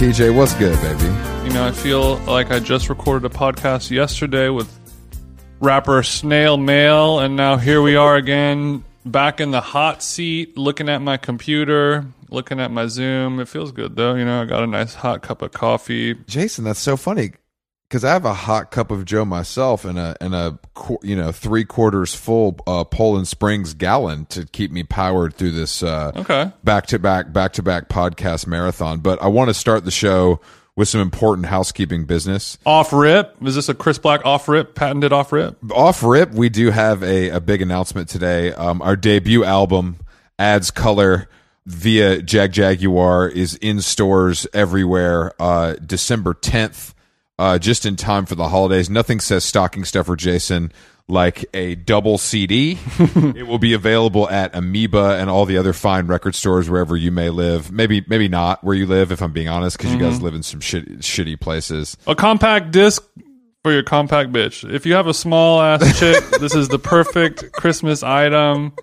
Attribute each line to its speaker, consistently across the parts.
Speaker 1: TJ, what's good, baby?
Speaker 2: You know, I feel like I just recorded a podcast yesterday with rapper Snail Mail, and now here we are again, back in the hot seat, looking at my computer, looking at my Zoom. It feels good though. You know, I got a nice hot cup of coffee.
Speaker 1: Jason, that's so funny because I have a hot cup of Joe myself and a and a you know three quarters full uh, Poland Springs gallon to keep me powered through this uh,
Speaker 2: Okay.
Speaker 1: back to back back to back podcast marathon. But I want to start the show with some important housekeeping business.
Speaker 2: Off rip. Is this a Chris Black off rip? Patented off rip?
Speaker 1: Off rip, we do have a, a big announcement today. Um, our debut album, Adds Color via Jagjaguwar, is in stores everywhere uh, December 10th, uh, just in time for the holidays. Nothing says stocking stuffer Jason like a double CD. it will be available at Amoeba and all the other fine record stores wherever you may live. Maybe maybe not where you live, if I'm being honest, because you guys live in some shitty, shitty places.
Speaker 2: A compact disc for your compact bitch. If you have a small ass chick, this is the perfect Christmas item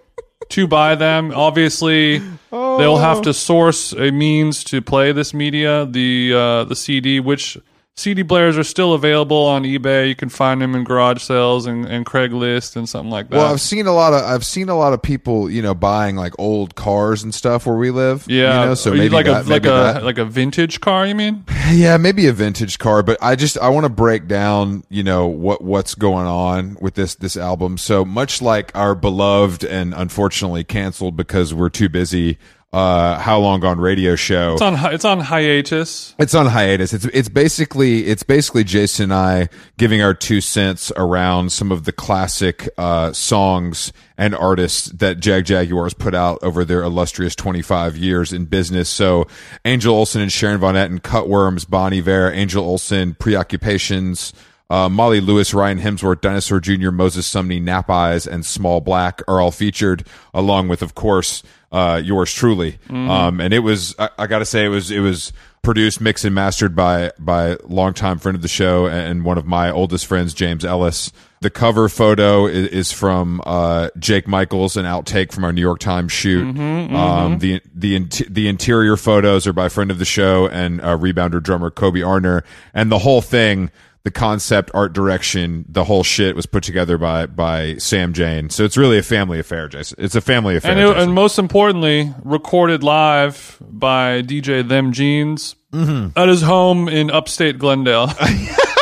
Speaker 2: to buy them. Obviously, they'll have to source a means to play this media, the uh, the CD, which CD players are still available on eBay. You can find them in garage sales and, and Craigslist and something like that.
Speaker 1: Well, I've seen a lot of I've seen a lot of people, you know, buying like old cars and stuff where we live.
Speaker 2: yeah,
Speaker 1: you know, so maybe
Speaker 2: like
Speaker 1: that,
Speaker 2: a like a
Speaker 1: that.
Speaker 2: like a vintage car. You mean?
Speaker 1: yeah, maybe a vintage car. But I just I want to break down, you know, what what's going on with this this album. So much like our beloved and unfortunately canceled because we're too busy. Uh, how long gone radio show?
Speaker 2: It's on it's on hiatus.
Speaker 1: It's on hiatus. It's it's basically it's basically Jason and I giving our two cents around some of the classic uh, songs and artists that Jagjaguwar's put out over their illustrious 25 years in business. So Angel Olsen and Sharon Van Etten, Cutworms, Bon Iver, Angel Olsen, Preoccupations. Uh, Molly Lewis, Ryan Hemsworth, Dinosaur Jr., Moses Sumney, Nap Eyes, and Small Black are all featured, along with, of course, uh, yours truly. Um, and it was, I, I gotta say, it was, it was produced, mixed, and mastered by, by longtime friend of the show and one of my oldest friends, James Ellis. The cover photo is, is from, uh, Jake Michaels, an outtake from our New York Times shoot. Um, the, the, int- the interior photos are by friend of the show and, uh, rebounder drummer Kobe Arner. And the whole thing, the concept, art direction, the whole shit was put together by by Sam Jane. So it's really a family affair, Jason. It's a family affair.
Speaker 2: And, it, and most importantly, recorded live by DJ Them Jeans
Speaker 1: Mm-hmm.
Speaker 2: at his home in upstate Glendale.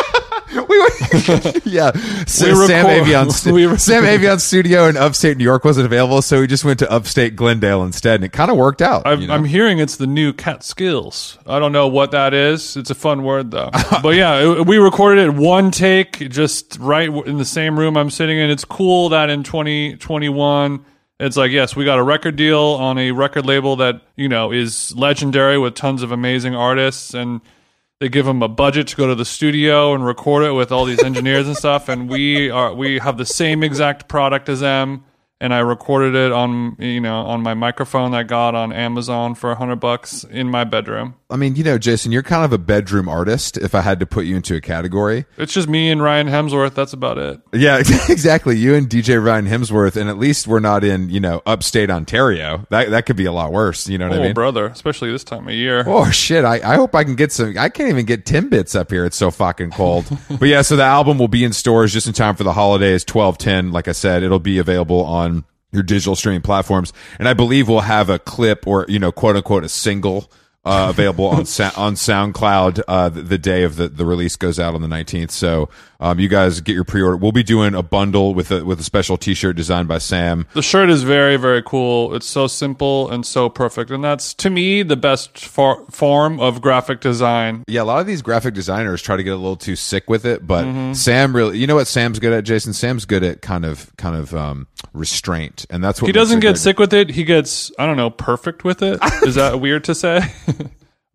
Speaker 1: we were, yeah. So
Speaker 2: We
Speaker 1: Sam
Speaker 2: record-
Speaker 1: Avion, stu-
Speaker 2: we re-
Speaker 1: Sam Avion studio in upstate New York wasn't available, so we just went to upstate Glendale instead, and it kind of worked out.
Speaker 2: I'm,
Speaker 1: you know?
Speaker 2: I'm hearing it's the new Catskills. I don't know what that is. It's a fun word though. but yeah, it- we recorded it one take, just right in the same room I'm sitting in. It's cool that in 2021, it's like yes, we got a record deal on a record label that you know is legendary with tons of amazing artists and. They give them a budget to go to the studio and record it with all these engineers and stuff, and we are we have the same exact product as them. And I recorded it on you know on my microphone that I got on Amazon for a hundred bucks in my bedroom.
Speaker 1: I mean, you know, Jason, you're kind of a bedroom artist. If I had to put you into a category,
Speaker 2: It's just me and Ryan Hemsworth. That's about it.
Speaker 1: yeah, exactly. You and DJ Ryan Hemsworth, and at least we're not in, you know, upstate Ontario. That that could be a lot worse. You know what
Speaker 2: Oh,
Speaker 1: I mean?
Speaker 2: brother, especially this time of year.
Speaker 1: Oh shit! I, I hope I can get some. I can't even get Timbits up here. It's so fucking cold. but yeah, so the album will be in stores just in time for the holidays. Twelve ten, like I said, it'll be available on your digital streaming platforms, and I believe we'll have a clip or you know, quote unquote, a single. Uh, available on Sa- on SoundCloud uh, the, the day of the, the release goes out on the 19th. So um, you guys get your pre-order. We'll be doing a bundle with a with a special T-shirt designed by Sam.
Speaker 2: The shirt is very, very cool. It's so simple and so perfect, and that's to me the best for- form of graphic design.
Speaker 1: Yeah, a lot of these graphic designers try to get a little too sick with it, but
Speaker 2: Mm-hmm.
Speaker 1: Sam really, you know what Sam's good at, Jason? Sam's good at kind of, kind of um, restraint, and that's what
Speaker 2: He doesn't get
Speaker 1: great.
Speaker 2: sick with it. He gets, I don't know, perfect with it. Is that weird to say?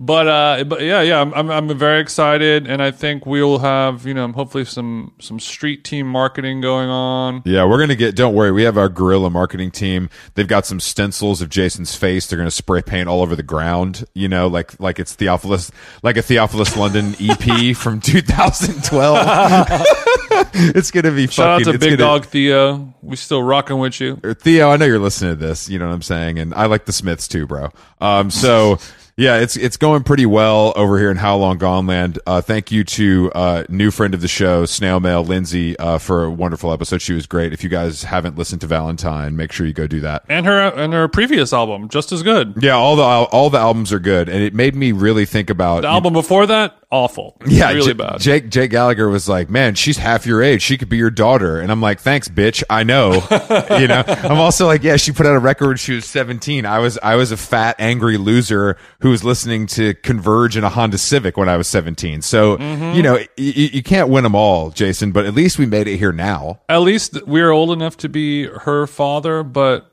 Speaker 2: But uh, but yeah, yeah, I'm, I'm I'm very excited, and I think we'll have you know hopefully some some street team marketing going on.
Speaker 1: Yeah, we're gonna get. Don't worry, we have our guerrilla marketing team. They've got some stencils of Jason's face. They're gonna spray paint all over the ground. You know, like like it's Theophilus, like a Theophilus London EP from 2012. it's gonna be
Speaker 2: Shout out
Speaker 1: fucking.
Speaker 2: to Big
Speaker 1: gonna-
Speaker 2: Dog Theo. We still rocking with you.
Speaker 1: Theo, I know you're listening to this. You know what I'm saying, and I like the Smiths too, bro. Um, so Yeah, it's it's going pretty well over here in How Long Gone Land. Uh, thank you to uh, new friend of the show, Snail Mail Lindsey, uh, for a wonderful episode. She was great. If you guys haven't listened to Valentine, make sure you go do that.
Speaker 2: And her and her previous album, just as good.
Speaker 1: Yeah, all the all the albums are good, and it made me really think about
Speaker 2: The album before that, awful.
Speaker 1: Yeah,
Speaker 2: really
Speaker 1: J-
Speaker 2: bad.
Speaker 1: Jake Jake Gallagher was like, "Man, she's half your age. She could be your daughter." And I'm like, "Thanks, bitch. I know." you know. I'm also like, "Yeah, she put out a record when she was 17. I was I was a fat angry loser who was listening to Converge in a Honda Civic when I was 17. So,
Speaker 2: Mm-hmm.
Speaker 1: you know, y- y- you can't win them all, Jason, but at least we made it here now.
Speaker 2: At least we're old enough to be her father, but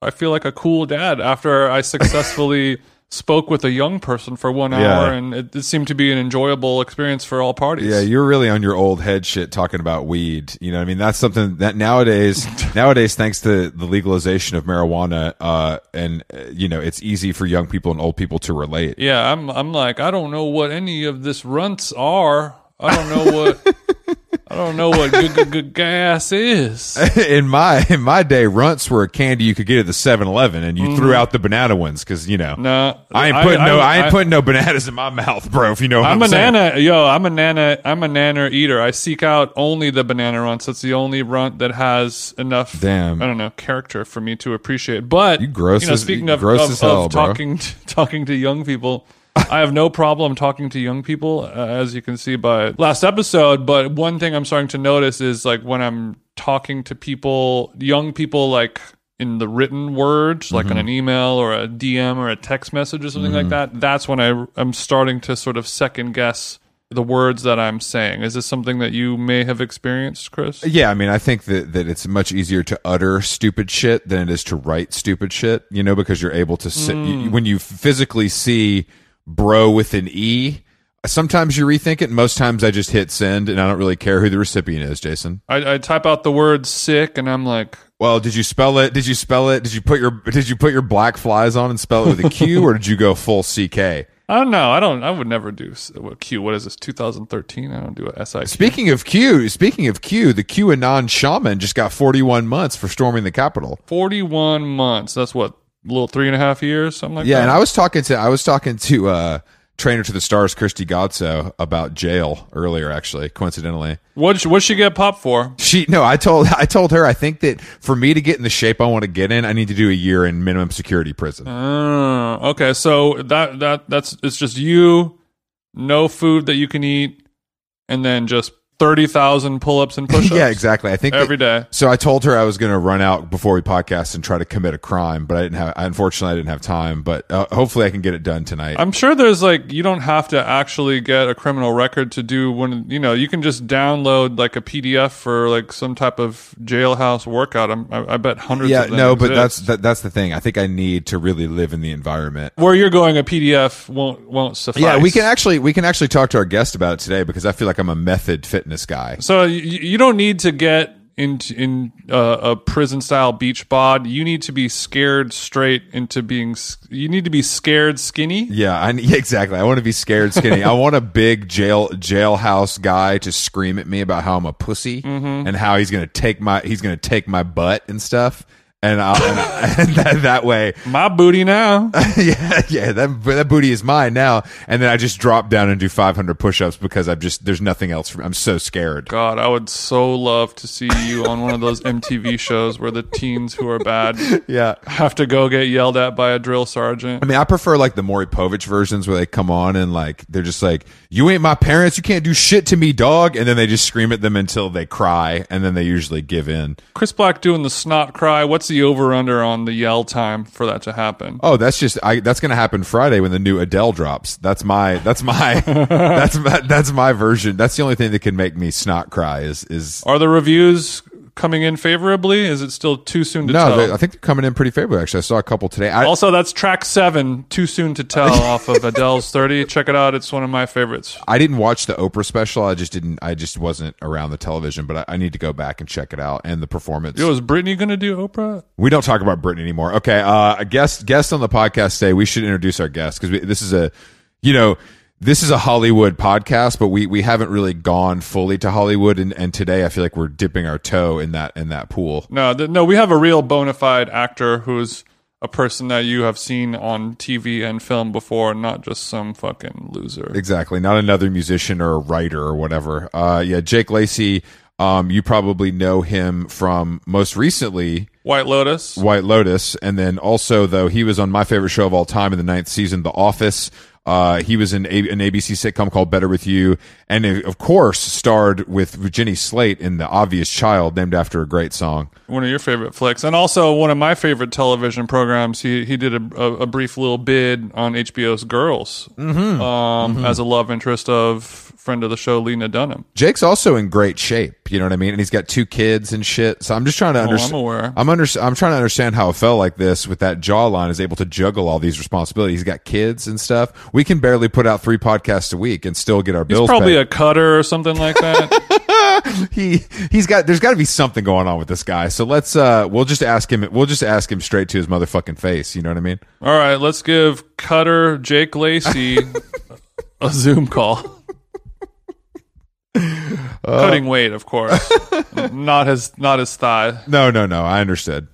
Speaker 2: I feel like a cool dad after I successfully spoke with a young person for one
Speaker 1: Yeah.
Speaker 2: hour, and it, it seemed to be an enjoyable experience for all parties.
Speaker 1: Yeah, you're really on your old head shit talking about weed. You know, what I mean, that's something that nowadays, nowadays, thanks to the legalization of marijuana, uh, and uh, you know, it's easy for young people and old people to relate.
Speaker 2: Yeah, I'm I'm like I don't know what any of this runts are. I don't know what I don't know what good g- g- gas is.
Speaker 1: in my in my day, runts were a candy you could get at the 7-Eleven, and you threw out the banana ones because you know.
Speaker 2: Mm-hmm. No,
Speaker 1: I ain't putting no, I, ain't putting no bananas in my mouth, bro. If you know what I'm,
Speaker 2: I'm a
Speaker 1: saying.
Speaker 2: nana, yo. I'm a nana. I'm a nana eater. I seek out only the banana runts. That's the only runt that has enough.
Speaker 1: Damn.
Speaker 2: I don't know character for me to appreciate. But
Speaker 1: You gross
Speaker 2: know, speaking
Speaker 1: you
Speaker 2: of,
Speaker 1: gross
Speaker 2: of,
Speaker 1: as hell,
Speaker 2: of
Speaker 1: bro.
Speaker 2: talking talking to young people, I have no problem talking to young people, uh, as you can see by last episode. But one thing I'm starting to notice is like when I'm talking to people, young people, like in the written word, like
Speaker 1: Mm-hmm.
Speaker 2: on an email or a DM or a text message or something like that. That's when I I'm starting to sort of second guess the words that I'm saying. Is this something that you may have experienced, Chris?
Speaker 1: Yeah, I mean, I think that, that it's much easier to utter stupid shit than it is to write stupid shit, you know, because you're able to sit, you, when you physically see bro with an E, sometimes you rethink it. And most times I just hit send and I don't really care who the recipient is, Jason.
Speaker 2: I, I type out the word sick and I'm like,
Speaker 1: Well, did you spell it? Did you spell it? Did you put your, did you put your black flies on and spell it with a Q or did you go full CK?
Speaker 2: I don't know. I don't. I would never do what Q. What is this? 2013. I don't do a SI.
Speaker 1: Speaking of Q, speaking of Q, the QAnon shaman just got 41 months for storming the Capitol.
Speaker 2: 41 months. That's what little three and a half years, something like
Speaker 1: Yeah,
Speaker 2: that.
Speaker 1: Yeah, and I was talking to I was talking to uh trainer to the stars Christy Godso about jail earlier actually coincidentally.
Speaker 2: what what she get popped for?
Speaker 1: She no, I told I told her I think that for me to get in the shape I want to get in, I need to do a year in minimum security prison.
Speaker 2: Uh, okay, so that that that's it's just you, no food that you can eat, and then just thirty thousand pull-ups and push-ups.
Speaker 1: yeah, exactly. I think that-
Speaker 2: Every day.
Speaker 1: So I told her I was going to run out before we podcast and try to commit a crime, but I didn't have. Unfortunately, I didn't have time. But uh, hopefully, I can get it done tonight.
Speaker 2: I'm sure there's like you don't have to actually get a criminal record to do when you know you can just download like a PDF for like some type of jailhouse workout. I'm, I, I bet hundreds.
Speaker 1: yeah, no, but that's that, that's the thing. I think I need to really live in the environment.
Speaker 2: where you're going. A PDF won't won't suffice.
Speaker 1: Yeah, we can actually we can actually talk to our guest about it today because I feel like I'm a method fitness guy.
Speaker 2: So you, you don't need to get into in uh, a prison style beach bod. You need to be scared straight into being. You need to be scared skinny.
Speaker 1: Yeah, I, exactly. I want to be scared skinny. I want a big jail jailhouse guy to scream at me about how I'm a pussy and how he's gonna take my he's gonna take my butt and stuff. And, I'll, and, I, and that, that way,
Speaker 2: My booty now.
Speaker 1: yeah, yeah, that that booty is mine now. And then I just drop down and do 500 push-ups because I'm just there's nothing else. For, I'm so scared.
Speaker 2: God, I would so love to see you on one of those MTV shows where the teens who are bad
Speaker 1: Yeah,
Speaker 2: have to go get yelled at by a drill sergeant.
Speaker 1: I mean, I prefer like the Maury Povich versions where they come on and like they're just like, "You ain't my parents. You can't do shit to me, dog." And then they just scream at them until they cry, and then they usually give in.
Speaker 2: Chris Black doing the snot cry. What's the over under on the yell time for that to happen?
Speaker 1: Oh, that's just I. That's gonna happen Friday when the new Adele drops. That's my. That's my. that's my. That's my version. That's the only thing that can make me snot cry. Is is
Speaker 2: Are the reviews coming in favorably? Is it still too soon to
Speaker 1: no.
Speaker 2: tell?
Speaker 1: They, I think they're coming in pretty favorably. Actually, I saw a couple today. I,
Speaker 2: Also, that's track seven. Too soon to tell off of Adele's thirty. Check it out. It's one of my favorites.
Speaker 1: I didn't watch the Oprah special. I just didn't. I just wasn't around the television. But I, I need to go back and check it out and the performance.
Speaker 2: Yo, is Britney gonna do Oprah?
Speaker 1: We don't talk about Britain anymore. Okay, uh, a guest guest on the podcast today. We should introduce our guest because this is a, you know, this is a Hollywood podcast, but we we haven't really gone fully to Hollywood, and, and today I feel like we're dipping our toe in that in that pool.
Speaker 2: No, th- no. We have a real bona fide actor who's a person that you have seen on TV and film before, not just some fucking loser.
Speaker 1: Exactly. Not another musician or a writer or whatever. Uh, yeah, Jake Lacy. Um, you probably know him from most recently
Speaker 2: White Lotus.
Speaker 1: White Lotus, and then also though he was on my favorite show of all time in the ninth season, The Office. Uh, he was in a, an ABC sitcom called Better with You, and of course starred with Jenny Slate in The Obvious Child, named after a great song.
Speaker 2: One of your favorite flicks, and also one of my favorite television programs. He he did a, a, brief little bid on HBO's Girls
Speaker 1: Mm-hmm.
Speaker 2: Um, as a love interest of friend of the show Lena Dunham.
Speaker 1: Jake's also in great shape, you know what I mean, and he's got two kids and shit. So I'm just trying to understand.
Speaker 2: I'm aware.
Speaker 1: I'm under. I'm trying to understand how a fella like this with that jawline is able to juggle all these responsibilities. He's got kids and stuff. We can barely put out three podcasts a week and still get our
Speaker 2: He's
Speaker 1: bills.
Speaker 2: probably
Speaker 1: paid.
Speaker 2: a cutter or something like that.
Speaker 1: he he's got there's got to be something going on with this guy. So let's uh we'll just ask him we'll just ask him straight to his motherfucking face, you know what I mean?
Speaker 2: All right, let's give cutter Jake Lacy a Zoom call. Cutting weight, of course, not his not his thigh.
Speaker 1: No, no, no. I understood.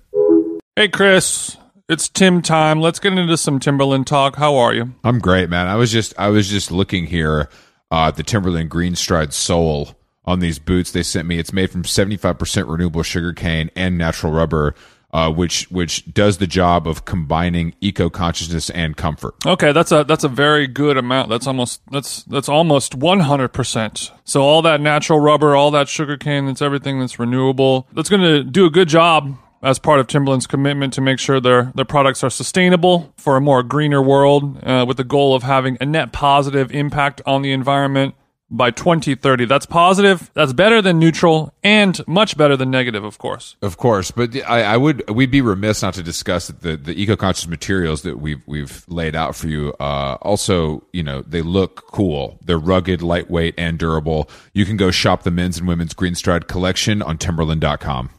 Speaker 2: Hey, Chris, it's Tim time. Let's get into some Timberland talk. How are you?
Speaker 1: I'm great, man. I was just I was just looking here uh at the Timberland Greenstride sole on these boots they sent me. It's made from 75% renewable sugarcane and natural rubber. Uh, which which does the job of combining eco consciousness and comfort.
Speaker 2: Okay, that's a that's a very good amount. That's almost that's that's almost one hundred percent. So all that natural rubber, all that sugarcane, that's everything that's renewable. That's going to do a good job as part of Timberland's commitment to make sure their their products are sustainable for a more greener world, uh, with the goal of having a net positive impact on the environment by 2030. That's positive. That's better than neutral, and much better than negative, of course.
Speaker 1: Of course, but I, I would we'd be remiss not to discuss the the eco conscious materials that we've we've laid out for you. Uh, also, you know, they look cool. They're rugged, lightweight, and durable. You can go shop the men's and women's Greenstride collection on Timberland.com.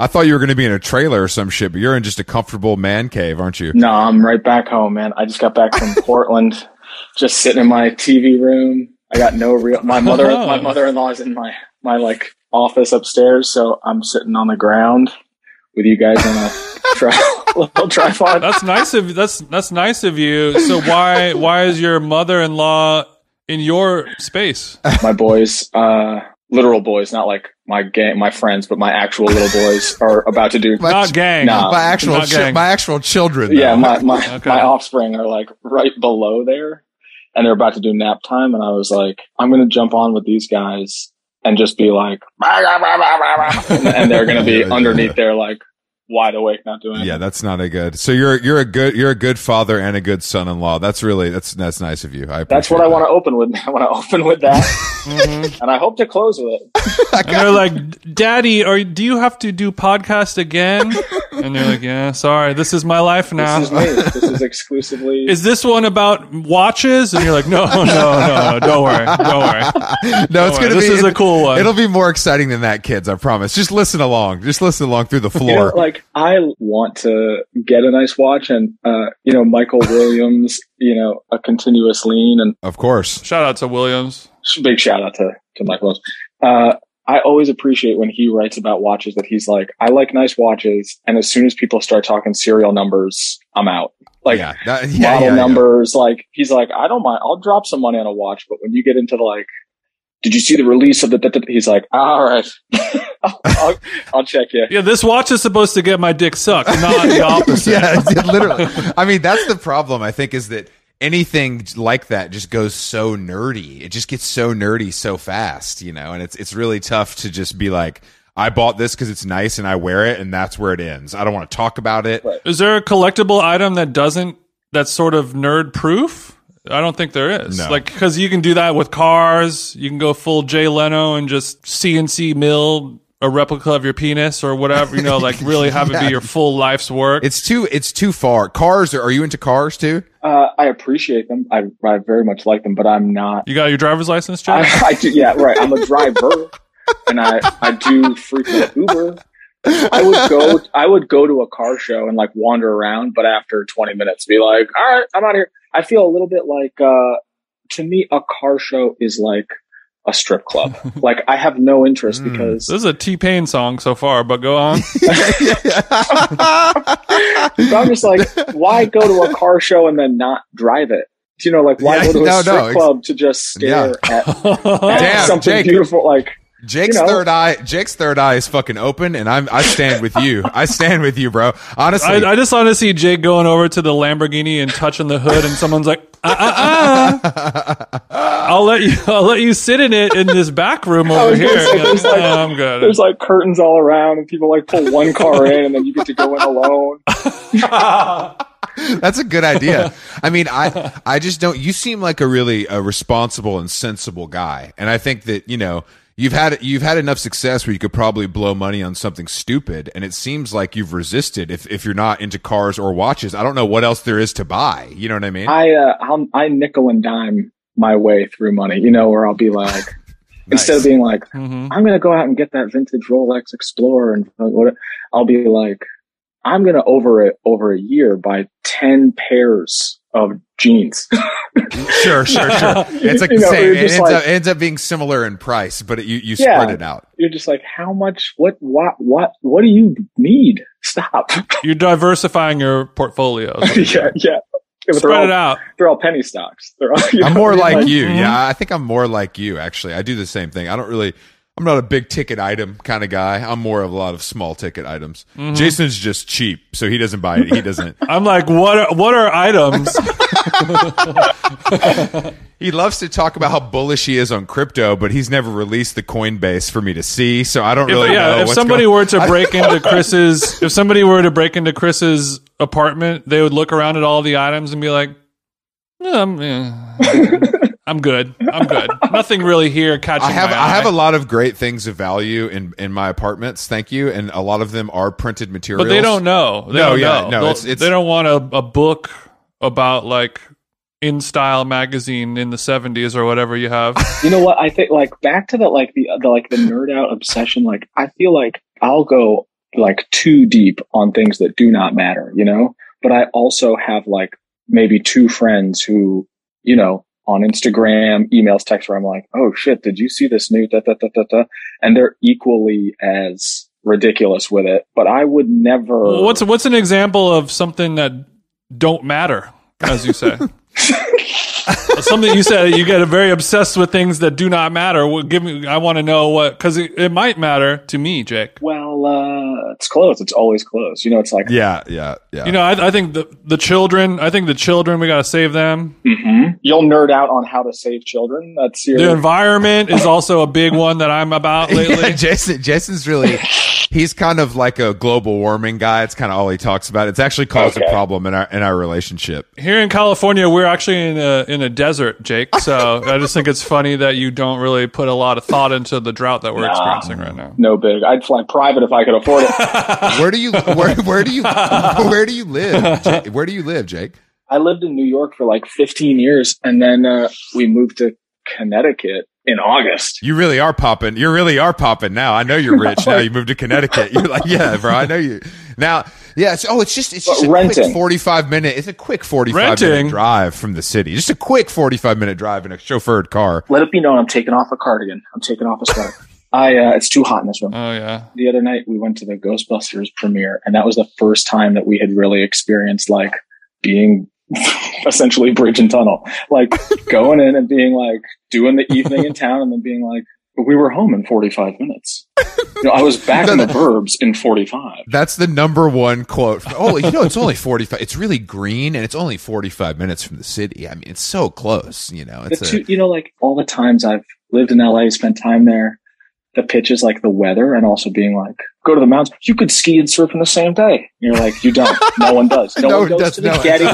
Speaker 1: I thought you were going to be in a trailer or some shit, but you're in just a comfortable man cave, aren't you?
Speaker 3: No, I'm right back home, man. I just got back from Portland, just sitting in my TV room. I got no real. My mother, my mother-in-law is in my my like office upstairs, so I'm sitting on the ground with you guys on a tri- little tripod.
Speaker 2: That's nice of that's that's nice of you. So why why is your mother-in-law in your space?
Speaker 3: My boys, uh, literal boys, not like my gang, my friends, but my actual little boys are about to do.
Speaker 2: Not gang.
Speaker 3: Nah.
Speaker 1: my actual
Speaker 2: Not gang.
Speaker 1: my actual children.
Speaker 3: Yeah, my my,
Speaker 2: Okay.
Speaker 3: my offspring are like right below there, and they're about to do nap time. And I was like, I'm gonna jump on with these guys and just be like, and, and they're gonna be
Speaker 1: Yeah, yeah,
Speaker 3: underneath
Speaker 1: yeah.
Speaker 3: there like wide awake, not doing anything.
Speaker 1: Yeah, that's not a good. So you're you're a good you're a good father and a good son-in-law. That's really that's that's nice of you. I
Speaker 3: That's what I want to open with. I want to open with that, mm-hmm. and I hope to close with it.
Speaker 2: And they're like, "Daddy, are do you have to do podcast again?" And they're like, "Yeah, sorry. This is my life now."
Speaker 3: This is me. This is exclusively.
Speaker 2: Is this one about watches? And you're like, "No, no, no, no. Don't worry. Don't worry."
Speaker 1: No, it's
Speaker 2: worry,
Speaker 1: gonna
Speaker 2: this
Speaker 1: be This
Speaker 2: is a cool one.
Speaker 1: It'll be more exciting than that, kids. I promise. Just listen along. Just listen along through the
Speaker 3: you know,
Speaker 1: floor.
Speaker 3: like I want to get a nice watch, and uh, you know, Michael Williams, you know, a continuous lean, and
Speaker 1: of course.
Speaker 2: Shout out to Williams.
Speaker 3: big shout out to to Michael. Williams. Uh, I always appreciate when he writes about watches that he's like, I like nice watches, and as soon as people start talking serial numbers, I'm out. Like
Speaker 1: yeah, that- yeah,
Speaker 3: model
Speaker 1: yeah, yeah.
Speaker 3: numbers, like he's like, I don't mind, I'll drop some money on a watch, but when you get into the like, did you see the release of the? da- da- da?" He's like, all right, I'll, I'll, I'll check you.
Speaker 2: Yeah, this watch is supposed to get my dick sucked, not the opposite.
Speaker 1: yeah, literally. I mean, that's the problem. I think is that anything like that just goes so nerdy. It just gets so nerdy so fast, you know. And it's it's really tough to just be like, I bought this because it's nice and I wear it, and that's where it ends. I don't want to talk about it.
Speaker 3: Right.
Speaker 2: Is there a collectible item that doesn't that's sort of nerd proof? I don't think there is.
Speaker 1: No.
Speaker 2: Like because you can do that with cars. You can go full Jay Leno and just CNC mill a replica of your penis or whatever. You know, like really have it be your full life's work.
Speaker 1: It's too it's too far. Cars are, are you into cars too?
Speaker 3: Uh, I appreciate them. I, I very much like them, but I'm not.
Speaker 2: you got your driver's license, Jay?
Speaker 3: I, I do, yeah, right. I'm a driver, and I I do frequent Uber. I would go. I would go to a car show and like wander around, but after 20 minutes, be like, "All right, I'm out of here." I feel a little bit like, uh, to me, a car show is like a strip club. like I have no interest
Speaker 1: Mm.
Speaker 3: because
Speaker 2: This is a T Pain song so far, but go on.
Speaker 3: But I'm just like, why go to a car show and then not drive it? You know, like why
Speaker 1: Yeah,
Speaker 3: go to a
Speaker 1: no, no,
Speaker 3: strip
Speaker 1: ex-
Speaker 3: club to just stare at, at
Speaker 1: Damn,
Speaker 3: something
Speaker 1: Jake.
Speaker 3: beautiful? Like,
Speaker 1: Jake's
Speaker 3: You know?
Speaker 1: third eye. Jake's third eye is fucking open, and I'm. I stand with you. I stand with you, bro. Honestly,
Speaker 2: I, I just want to see Jake going over to the Lamborghini and touching the hood, and someone's like, uh, uh, uh. "I'll let you, I'll let you sit in it in this back room over here."
Speaker 3: say, there's like-
Speaker 2: "Oh, I'm good.
Speaker 3: there's like curtains all around, and people like pull one car in, and then you get to go in alone.
Speaker 1: That's a good idea. I mean, I I just don't. You seem like a really a responsible and sensible guy, and I think that you know you've had you've had enough success where you could probably blow money on something stupid, and it seems like you've resisted. If if you're not into cars or watches, I don't know what else there is to buy. You know what I mean?
Speaker 3: I uh, I'll, I nickel and dime my way through money. You know, where I'll be like, instead of being like,
Speaker 2: Mhm.
Speaker 3: I'm gonna go out and get that vintage Rolex Explorer, and what I'll be like, I'm gonna over it over a year buy ten pairs of jeans.
Speaker 1: sure, sure, sure. It's like
Speaker 3: You
Speaker 1: the
Speaker 3: know,
Speaker 1: same. It ends,
Speaker 3: like-
Speaker 1: up, ends up being similar in price, but it, you you
Speaker 3: Yeah.
Speaker 1: spread it out.
Speaker 3: You're just like, how much? What? What? What? What do you need? Stop.
Speaker 2: You're diversifying your portfolio.
Speaker 3: yeah, yeah. Yeah, but they're
Speaker 2: Spread
Speaker 3: all,
Speaker 2: it out.
Speaker 3: they're all penny stocks. They're all, you
Speaker 1: I'm more
Speaker 3: they're
Speaker 1: like you.
Speaker 2: Mhm.
Speaker 1: Yeah, I think I'm more like you. Actually, I do the same thing. I don't really. I'm not a big ticket item kind of guy. I'm more of a lot of small ticket items. Mm-hmm. Jason's just cheap, so he doesn't buy it. He doesn't.
Speaker 2: I'm like, what? Are, what are items?
Speaker 1: he loves to talk about how bullish he is on crypto, but he's never released the Coinbase for me to see. So I don't really
Speaker 2: If, yeah,
Speaker 1: know.
Speaker 2: if
Speaker 1: what's
Speaker 2: somebody
Speaker 1: going-
Speaker 2: were to break into Chris's, if somebody were to break into Chris's apartment, they would look around at all the items and be like, "Yeah, I'm, yeah, I'm good. I'm good. Nothing really here catching
Speaker 1: I have
Speaker 2: my
Speaker 1: I have a lot of great things of value in in my apartments. Thank you, and a lot of them are printed materials.
Speaker 2: but they don't know. They
Speaker 1: No,
Speaker 2: don't
Speaker 1: yeah,
Speaker 2: know.
Speaker 1: no,
Speaker 2: They'll-
Speaker 1: it's- it's-
Speaker 2: they don't want a, a book about like in style magazine in the 70s or whatever you have.
Speaker 3: you know what? I think like back to the like the, the like the nerd out obsession. Like I feel like I'll go like too deep on things that do not matter, you know. But I also have like maybe two friends who, you know, on Instagram, emails, text where I'm like, oh shit, did you see this new da da da da da? And they're equally as ridiculous with it. But I would never.
Speaker 2: Well, what's what's an example of something that don't matter, as you say? something you said you get very obsessed with things that do not matter. Well, give me. I want to know what because it, it might matter to me, Jake.
Speaker 3: well, uh, it's close. It's always close. You know, it's like
Speaker 1: Yeah, yeah, yeah.
Speaker 2: You know, I, I think the the children. I think the children. We got to save them.
Speaker 3: Mhm. you'll nerd out on how to save children. That's your
Speaker 2: The environment is also a big one that I'm about lately.
Speaker 1: Yeah, Jason. Jason's really. He's kind of like a global warming guy. It's kind of all he talks about. It's actually caused a problem in our in our relationship.
Speaker 2: Here in California, we're actually in a in a desert, Jake. So I just think it's funny that you don't really put a lot of thought into the drought that we're
Speaker 3: Nah.
Speaker 2: experiencing right now.
Speaker 3: no big. I'd fly private if I could afford it.
Speaker 1: Where do you where where do you where do you live? Jake? Where do you live, Jake?
Speaker 3: I lived in New York for like 15 years, and then uh, we moved to Connecticut in August.
Speaker 1: You really are popping. You really are popping now. I know you're rich now. You moved to Connecticut. You're like, yeah, bro. I know you now. Yeah. It's, oh, it's just it's just
Speaker 3: But
Speaker 1: a quick 45 minute. It's a quick 45
Speaker 2: Renting?
Speaker 1: minute drive from the city. Just a quick 45 minute drive in a chauffeured car.
Speaker 3: Let it be known, I'm taking off a cardigan. I'm taking off a sweater. I uh, it's too hot in this room.
Speaker 2: Oh yeah.
Speaker 3: The other night we went to the Ghostbusters premiere, and that was the first time that we had really experienced like being essentially bridge and tunnel, like going in and being like doing the evening in town, and then being like, we were home in 45 minutes. You know, I was back in the burbs in 45.
Speaker 1: That's the number one quote. Oh, you know, it's only 45. It's really green and it's only 45 minutes from the city. I mean, it's so close, you know. It's
Speaker 3: two,
Speaker 1: a,
Speaker 3: you know, like all the times I've lived in LA, spent time there, the pitch is like the weather and also being like, go to the mountains. You could ski and surf in the same day. And you're like, you don't. No one does. No,
Speaker 1: No
Speaker 3: one
Speaker 1: one
Speaker 3: goes
Speaker 1: does,
Speaker 3: to the
Speaker 1: no.
Speaker 3: Getty.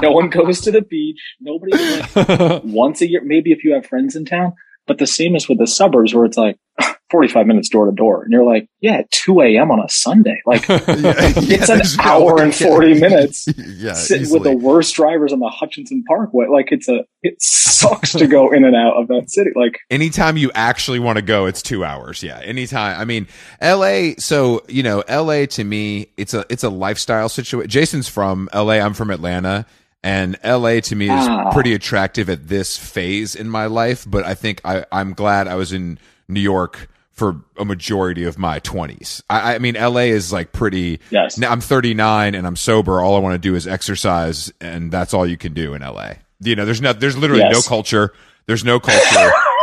Speaker 3: no one goes to the beach. Nobody like once a year, maybe if you have friends in town. But the same is with the suburbs where it's like 45 minutes door to door. And you're like, yeah, 2 a.m. on a Sunday. Like
Speaker 1: yeah,
Speaker 3: it's an
Speaker 1: there's no
Speaker 3: hour and 40 minutes
Speaker 1: Yeah,
Speaker 3: with the worst drivers on the Hutchinson Parkway. Like it's a, it sucks to go in and out of that city. Like
Speaker 1: anytime you actually want to go, it's two hours. Yeah, anytime. I mean, L.A. So you know, L.A. to me, it's a it's a lifestyle situation. Jason's from L.A. I'm from Atlanta, And LA to me is
Speaker 3: Ah.
Speaker 1: pretty attractive at this phase in my life, but I think I, I'm glad I was in New York for a majority of my 20s. I, I mean, LA is like pretty.
Speaker 3: Yes.
Speaker 1: Now I'm 39 and I'm sober. All I want to do is exercise, and that's all you can do in LA. You know, there's no, there's literally no culture. There's no culture.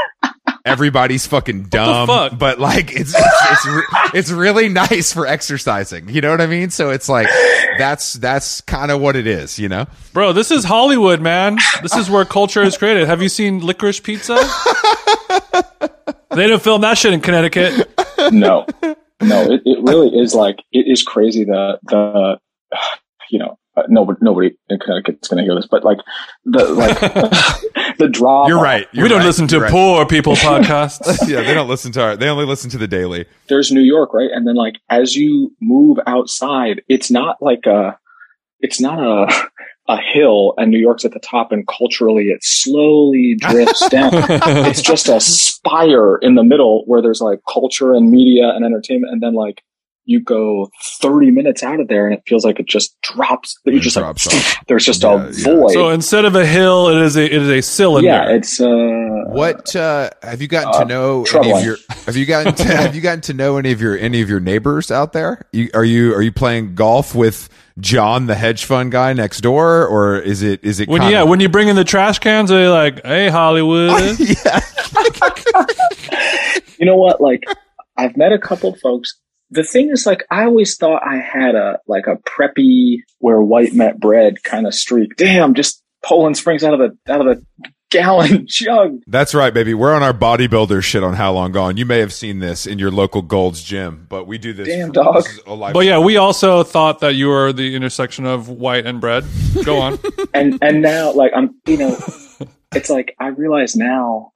Speaker 1: Everybody's fucking dumb,
Speaker 2: fuck?
Speaker 1: but like it's it's it's, re- it's really nice for exercising. You know what I mean? So it's like that's that's kind of what it is. You know?
Speaker 2: Bro, this is Hollywood, man. This is where culture is created. Have you seen Licorice Pizza? they didn't film that shit in Connecticut.
Speaker 3: no, no, it, it really is like it is crazy. The the you know uh, nobody nobody in Connecticut's going to hear this, but like the like the drama.
Speaker 1: You're right. You're
Speaker 2: we don't
Speaker 1: right.
Speaker 2: listen to
Speaker 1: You're right.
Speaker 2: poor people podcasts.
Speaker 1: yeah, they don't listen to our. They only listen to the daily.
Speaker 3: There's New York, right? And then like as you move outside, it's not like a it's not a a hill and New York's at the top and culturally it slowly drifts down. it's just a spire in the middle where there's like culture and media and entertainment and then like you go 30 minutes out of there and it feels like it just drops you just
Speaker 1: drops
Speaker 3: like there's just
Speaker 1: Yeah,
Speaker 3: a
Speaker 1: yeah.
Speaker 3: void
Speaker 2: so instead of a hill, it is a it is a cylinder.
Speaker 3: yeah it's uh
Speaker 1: What uh, have you gotten
Speaker 3: Uh,
Speaker 1: to know any of your? Have you gotten to, have you gotten to know any of your any of your neighbors out there? You, are you are you playing golf with John, the hedge fund guy next door, or is it is it
Speaker 2: When
Speaker 1: kinda-
Speaker 2: yeah, when you bring in the trash cans, they're like, "Hey, Hollywood."
Speaker 1: yeah
Speaker 3: you know what like i've met a couple folks the thing is like i always thought i had a like a preppy where white met bread kind of streak damn just poland springs out of the out of the gallon jug
Speaker 1: That's right, baby. We're on our bodybuilder shit on How Long Gone. You may have seen this in your local Gold's Gym, but we do this.
Speaker 3: Damn, dog.
Speaker 1: this a
Speaker 2: But yeah, we also thought that you were the intersection of white and bread. Go on.
Speaker 3: and and now like i'm you know it's like i realize now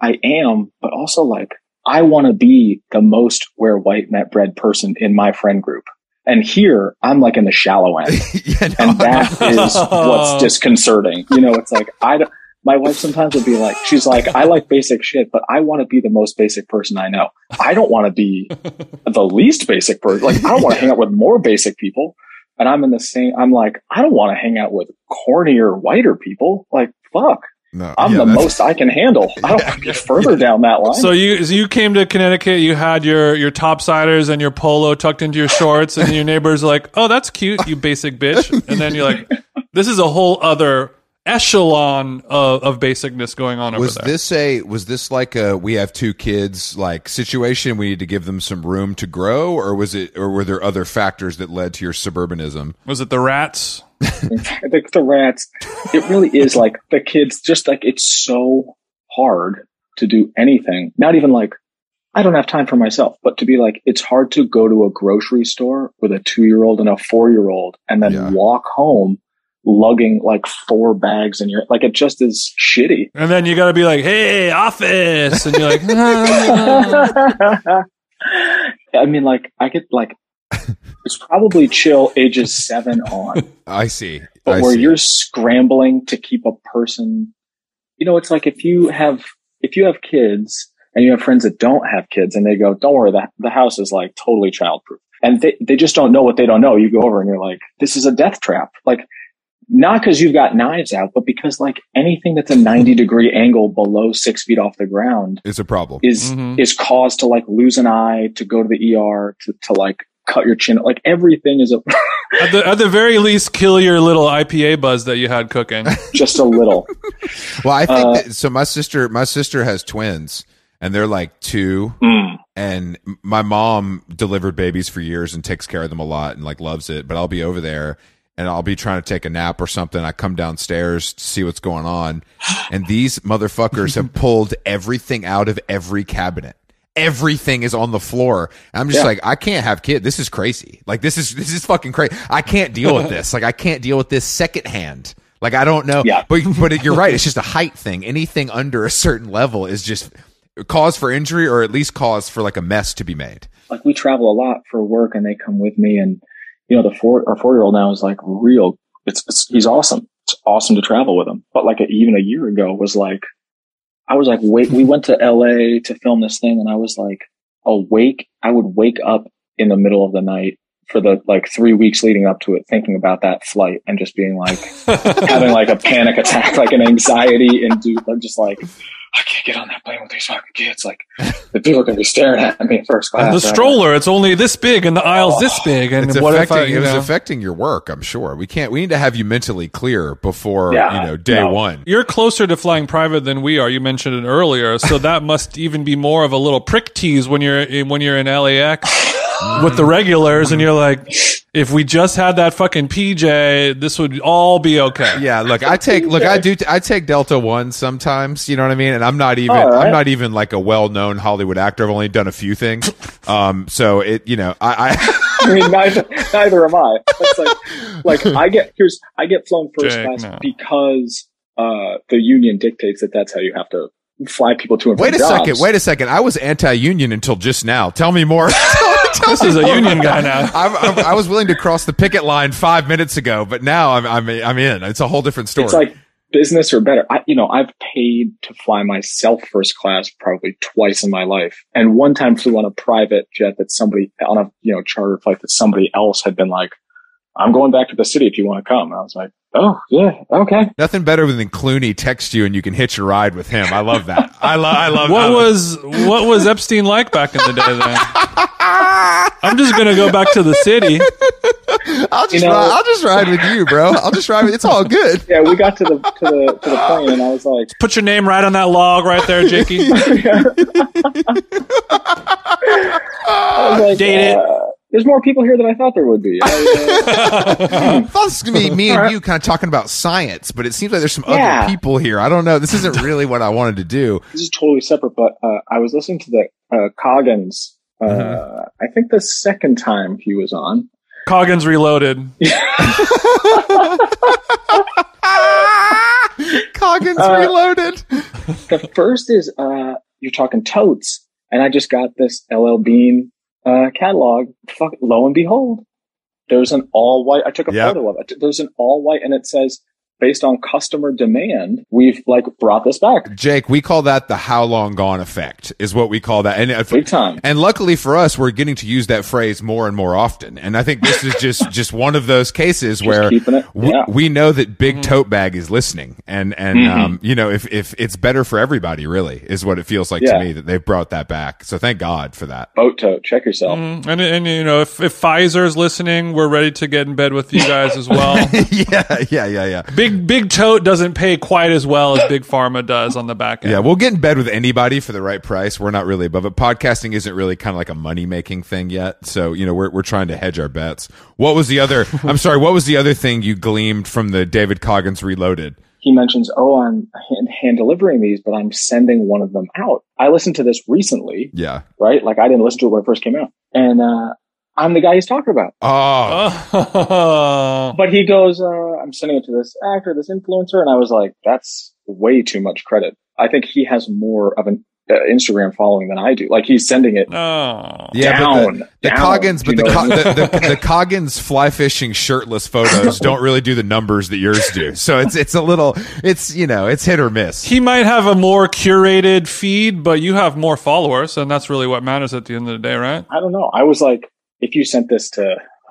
Speaker 3: i am but also like i want to be the most wear white met bread person in my friend group and here i'm like in the shallow end
Speaker 1: yeah, no,
Speaker 3: and that is what's disconcerting. You know, it's like I don't. My wife sometimes would be like, she's like, I like basic shit, but I want to be the most basic person I know. I don't want to be the least basic person. Like, I don't want to hang out with more basic people. And I'm in the same. I'm like, I don't want to hang out with cornier, whiter people. Like, fuck,
Speaker 1: no,
Speaker 3: I'm
Speaker 1: yeah,
Speaker 3: the most I can handle. I don't want to get further down that line.
Speaker 2: So you so you came to Connecticut, you had your your topsiders and your polo tucked into your shorts, and your neighbors are like, "Oh, that's cute, you basic bitch." And then you're like, "This is a whole other echelon of, of basicness going on over
Speaker 1: Was
Speaker 2: there."
Speaker 1: this a was this like a we have two kids like situation? We need to give them some room to grow, or was it, or were there other factors that led to your suburbanism?
Speaker 2: Was it the rats?
Speaker 3: Think the rats, it really is like the kids, just like it's so hard to do anything. Not even like, I don't have time for myself, but to be like, it's hard to go to a grocery store with a two year old and a four year old and then
Speaker 1: Yeah.
Speaker 3: walk home lugging like four bags in your, like it just is shitty.
Speaker 2: And then you got to be like, "Hey, office," and you're like, "Ah."
Speaker 3: I mean, like, I get like, it's probably chill ages seven on.
Speaker 1: I see.
Speaker 3: but
Speaker 1: I
Speaker 3: where
Speaker 1: see.
Speaker 3: you're scrambling to keep a person you know it's like if you have if you have kids and you have friends that don't have kids and they go don't worry the, the house is like totally childproof and they, they just don't know what they don't know you go over and you're like this is a death trap like not because you've got knives out but because like anything that's a 90 degree angle below six feet off the ground
Speaker 1: is a problem.
Speaker 3: is
Speaker 2: Mhm.
Speaker 3: is caused to like lose an eye to go to the er to, to like cut your chin like everything is a
Speaker 2: at the at the very least, kill your little IPA buzz that you had cooking.
Speaker 3: just a little
Speaker 1: Well, I think
Speaker 3: Uh,
Speaker 1: that, so. My sister, my sister has twins, and they're like two.
Speaker 3: Mm.
Speaker 1: And my mom delivered babies for years and takes care of them a lot and like loves it. But I'll be over there and I'll be trying to take a nap or something. I come downstairs to see what's going on, and these motherfuckers have pulled everything out of every cabinet. Everything is on the floor. And I'm just
Speaker 3: Yeah.
Speaker 1: like, I can't have kids. This is crazy. Like this is this is fucking crazy. I can't deal with this. Like I can't deal with this secondhand. Like I don't know.
Speaker 3: Yeah.
Speaker 1: But but you're right. It's just a height thing. Anything under a certain level is just cause for injury or at least cause for like a mess to be made.
Speaker 3: like we travel a lot for work and they come with me and you know the four our four year old now is like real it's, it's he's awesome it's awesome to travel with him but like even a year ago was like i was like wait we went to la to film this thing and i was like awake i would wake up in the middle of the night for the like three weeks leading up to it, thinking about that flight and just being like having like a panic attack, like an anxiety induced. I'm just like, I can't get on that plane with these fucking kids. Like the people are gonna be staring at me in first class.
Speaker 2: And the
Speaker 3: right?
Speaker 2: stroller, it's only this big, and the aisle's this oh, big. And
Speaker 1: It's
Speaker 2: what if
Speaker 1: affecting,
Speaker 2: I,
Speaker 1: it
Speaker 2: you
Speaker 1: was
Speaker 2: know,
Speaker 1: affecting your work. I'm sure we can't. We need to have you mentally clear before
Speaker 3: Yeah,
Speaker 1: you know day
Speaker 3: no.
Speaker 1: one.
Speaker 2: You're closer to flying private than we are. You mentioned it earlier, so that must even be more of a little prick tease when you're in, when you're in LAX with the regulars, and you're like, if we just had that fucking PJ, this would all be okay.
Speaker 1: Yeah, look, I take look, I do, I take Delta One sometimes. You know what I mean? And I'm not even,
Speaker 3: All right.
Speaker 1: I'm not even like a well-known Hollywood actor. I've only done a few things. Um, so it, you know, I, I
Speaker 3: I mean, neither, neither am I. It's like, like I get here's I get flown first
Speaker 2: Jake,
Speaker 3: class
Speaker 2: no.
Speaker 3: because uh, the union dictates that that's how you have to fly people to and
Speaker 1: wait a
Speaker 3: jobs.
Speaker 1: second, wait a second. I was anti-union until just now. Tell me more.
Speaker 2: This is a union guy now.
Speaker 1: I'm, I'm, I was willing to cross the picket line five minutes ago, but now I'm, I'm, I'm in. It's a whole different story.
Speaker 3: It's like business or better. I, you know, I've paid to fly myself first class probably twice in my life, and one time flew on a private jet that somebody on a you know charter flight that somebody else had been like, "I'm going back to the city if you want to come." And I was like, "Oh yeah, okay."
Speaker 1: Nothing better than Clooney text you and you can hitch a ride with him. I love that. I love. I love.
Speaker 2: What
Speaker 1: I
Speaker 2: was what was Epstein like back in the day? Then I'm just gonna go back to the city.
Speaker 1: I'll just
Speaker 3: You know-
Speaker 1: ride, I'll just ride with you, bro. I'll just ride. With, it's all good.
Speaker 3: Yeah, we got to the to the to the plane, and I was like,
Speaker 2: Put your name right on that log right there, Jakey.
Speaker 3: Like,
Speaker 2: Date it.
Speaker 3: Uh, There's more people here than I thought there would be. I, uh,
Speaker 1: I thought this was gonna be me and you kind of talking about science, but it seems like there's some
Speaker 3: Yeah.
Speaker 1: other people here. I don't know. This isn't really what I wanted to do.
Speaker 3: this is totally separate, but uh, I was listening to the uh, Coggins. Uh,
Speaker 1: Mm-hmm.
Speaker 3: I think the second time he was on.
Speaker 2: Coggins reloaded.
Speaker 1: Coggins
Speaker 3: Uh,
Speaker 1: reloaded.
Speaker 3: The first is uh, you're talking totes, and I just got this LL Bean uh, catalog. Fuck, lo and behold, there's an all white. I took a
Speaker 1: Yep.
Speaker 3: photo of it. There's an all white, and it says, based on customer demand, we've like brought this back
Speaker 1: Jake, we call that the how long gone effect, is what we call that. And uh,
Speaker 3: big time.
Speaker 1: and luckily for us, we're getting to use that phrase more and more often. And I think this is just just one of those cases where
Speaker 3: keeping it,
Speaker 1: we,
Speaker 3: yeah.
Speaker 1: we know that Big Tote Bag is listening, and and
Speaker 3: Mm-hmm.
Speaker 1: um, you know if if it's better for everybody, really, is what it feels like
Speaker 3: Yeah.
Speaker 1: to me that they've brought that back. So thank God for that.
Speaker 3: Boat tote. Check yourself.
Speaker 2: Mm, And, and you know, if, if Pfizer is listening, we're ready to get in bed with you guys as well.
Speaker 1: yeah, yeah, yeah, yeah.
Speaker 2: Big Big Tote doesn't pay quite as well as Big Pharma does on the back end.
Speaker 1: Yeah, we'll get in bed with anybody for the right price. We're not really above it. Podcasting isn't really kind of like a money making thing yet. So, you know, we're, we're trying to hedge our bets. What was the other, I'm sorry, what was the other thing you gleamed from the David Coggins Reloaded?
Speaker 3: he mentions, "Oh, I'm hand, hand delivering these, but I'm sending one of them out." I listened to this recently,
Speaker 1: Yeah.
Speaker 3: right? Like I didn't listen to it when it first came out, and uh, I'm the guy he's talking about.
Speaker 1: Oh,
Speaker 2: Oh.
Speaker 3: But he goes, uh, "I'm sending it to this actor, this influencer," and I was like, "That's way too much credit." I think he has more of an uh, Instagram following than I do. Like he's sending it
Speaker 2: Oh.
Speaker 1: yeah,
Speaker 3: down,
Speaker 1: but the, the
Speaker 3: down,
Speaker 1: Coggins, but the, Co-
Speaker 3: what I mean?
Speaker 1: the, the, the Coggins fly fishing shirtless photos don't really do the numbers that yours do. So it's, it's a little, it's, you know, it's hit or miss.
Speaker 2: He might have a more curated feed, but you have more followers, and that's really what matters at the end of the day, right?
Speaker 3: I don't know. I was like, if you sent this to,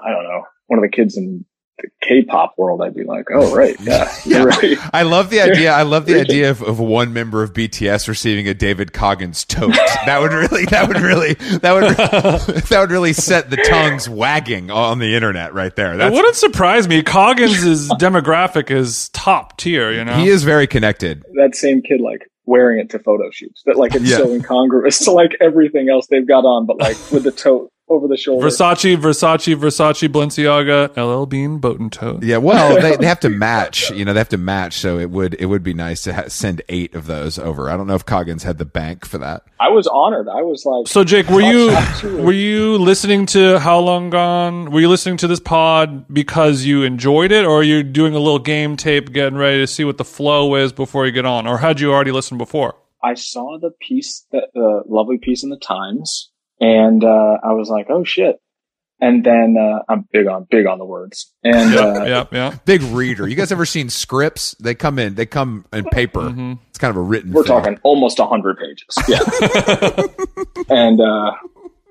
Speaker 3: I don't know, one of the kids in the K-pop world, I'd be like, "Oh, right, yeah, you're right."
Speaker 1: I love the idea. I love the idea of, of one member of BTS receiving a David Coggins tote. That would really, that would really, that would, that would really set the tongues wagging on the internet right there.
Speaker 2: It
Speaker 1: That's,
Speaker 2: wouldn't surprise me. Coggins' demographic is top tier, you know?
Speaker 1: he is very connected.
Speaker 3: that same kid like wearing it to photo shoots. That like it's
Speaker 1: Yeah.
Speaker 3: so incongruous to like everything else they've got on, but like with the tote over the shoulder.
Speaker 2: Versace, Versace, Versace, Balenciaga, LL Bean, Boat and Tote.
Speaker 1: Yeah, well, they, they have to match. You know, they have to match. So it would it would be nice to ha- send eight of those over. I don't know if Coggins had the bank for that.
Speaker 3: I was honored. I was like,
Speaker 2: So Jake, were you were you listening to How Long Gone? Were you listening to this pod because you enjoyed it, or are you doing a little game tape, getting ready to see what the flow is before you get on, or had you already listened before?
Speaker 3: I saw the piece, the, the lovely piece in the Times, and uh, I was like, oh shit. And then uh, I'm big on big on the words, and uh,
Speaker 2: yeah, yeah.
Speaker 1: Big reader. You guys ever seen scripts? They come in. They come in paper.
Speaker 2: Mm-hmm.
Speaker 1: It's kind of a written.
Speaker 3: we're
Speaker 1: thing.
Speaker 3: talking almost hundred pages. Yeah, and uh,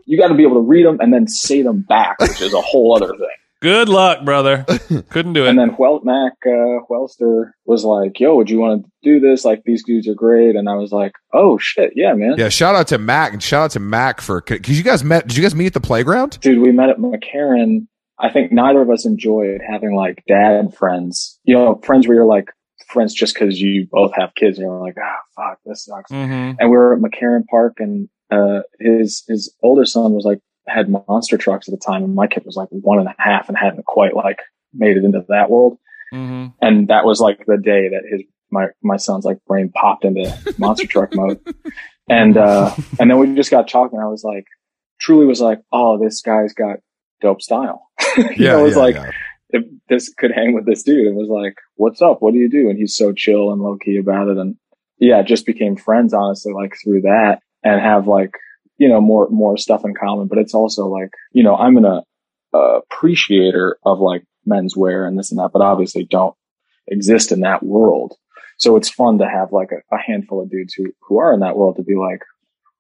Speaker 3: you got to be able to read them and then say them back, which is a whole other thing.
Speaker 2: Good luck, brother. Couldn't do it.
Speaker 3: And then Wel- Mac uh, Welster was like, "Yo, would you want to do this? Like, these dudes are great." And I was like, "Oh shit, yeah, man,
Speaker 1: Yeah, shout out to Mac and shout out to Mac for because you guys met. Did you guys meet at the playground?
Speaker 3: dude." We met at McCarren. I think neither of us enjoyed having like dad friends. You know, friends where you're like friends just because you both have kids and you're like, "Ah, fuck, this sucks."
Speaker 2: Mhm.
Speaker 3: and we were at McCarren Park, and uh, his his older son was like had monster trucks at the time, and my kid was like one and a half and hadn't quite like made it into that world.
Speaker 2: Mhm.
Speaker 3: And that was like the day that his my my son's like brain popped into monster truck mode, and uh, and then we just got talking. I was like, truly was like, oh, this guy's got dope style. you know, it was like
Speaker 1: yeah.
Speaker 3: if this could hang with this dude. It was like, what's up? What do you do? And he's so chill and low key about it. And yeah, just became friends, honestly, like through that and have like, you know, more, more stuff in common. But it's also like, you know, I'm an uh, appreciator of like menswear and this and that, but obviously don't exist in that world. So it's fun to have like a, a handful of dudes who, who are in that world to be like,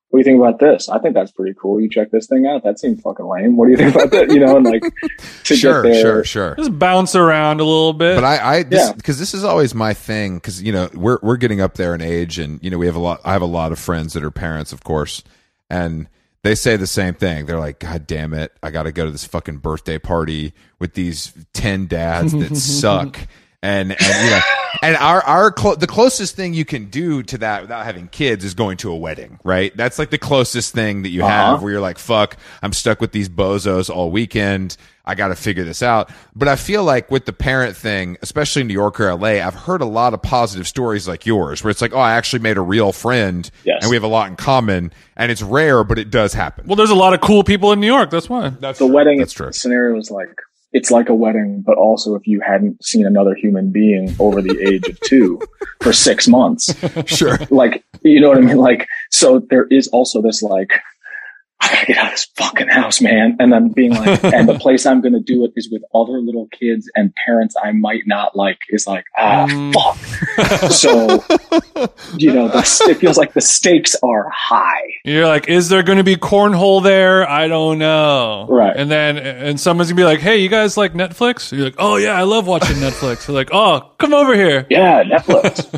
Speaker 3: what do you think about this? I think that's pretty cool. You check this thing out. That seems fucking lame. What do you think about that? You know, and like to
Speaker 1: sure,
Speaker 3: get there.
Speaker 1: sure, sure.
Speaker 2: Just bounce around a little bit.
Speaker 1: But I, I, this,
Speaker 3: Yeah.
Speaker 1: because this is always my thing. Because you know, we're we're getting up there in age, and you know, we have a lot. I have a lot of friends that are parents, of course, and they say the same thing. They're like, "God damn it, I got to go to this fucking birthday party with these ten dads that suck." And and you know, and our our clo- the closest thing you can do to that without having kids is going to a wedding, right? That's like the closest thing that you
Speaker 3: Uh-huh.
Speaker 1: have where you're like, "Fuck, I'm stuck with these bozos all weekend." I got to figure this out. But I feel like with the parent thing, especially in New York or LA, I've heard a lot of positive stories like yours where it's like, oh, I actually made a real friend
Speaker 3: Yes.
Speaker 1: and we have a lot in common. And it's rare, but it does happen.
Speaker 2: well, there's a lot of cool people in New York. That's why.
Speaker 1: That's
Speaker 3: the wedding
Speaker 1: That's true.
Speaker 3: scenario is like it's like a wedding, but also if you hadn't seen another human being over the age of two for six months,
Speaker 1: Sure.
Speaker 3: like you know what I mean. Like so, there is also this like. I gotta get out of this fucking house, man. And I'm being like, and the place I'm gonna do it is with other little kids and parents I might not like. Is like, ah,
Speaker 2: Mm.
Speaker 3: fuck. so, you know, the, it feels like the stakes are high.
Speaker 2: You're like, is there going to be cornhole there? I don't know.
Speaker 3: Right.
Speaker 2: And then, and someone's gonna be like, hey, you guys like Netflix? You're like, oh yeah, I love watching Netflix. You're like, oh, come over here.
Speaker 3: Yeah, Netflix.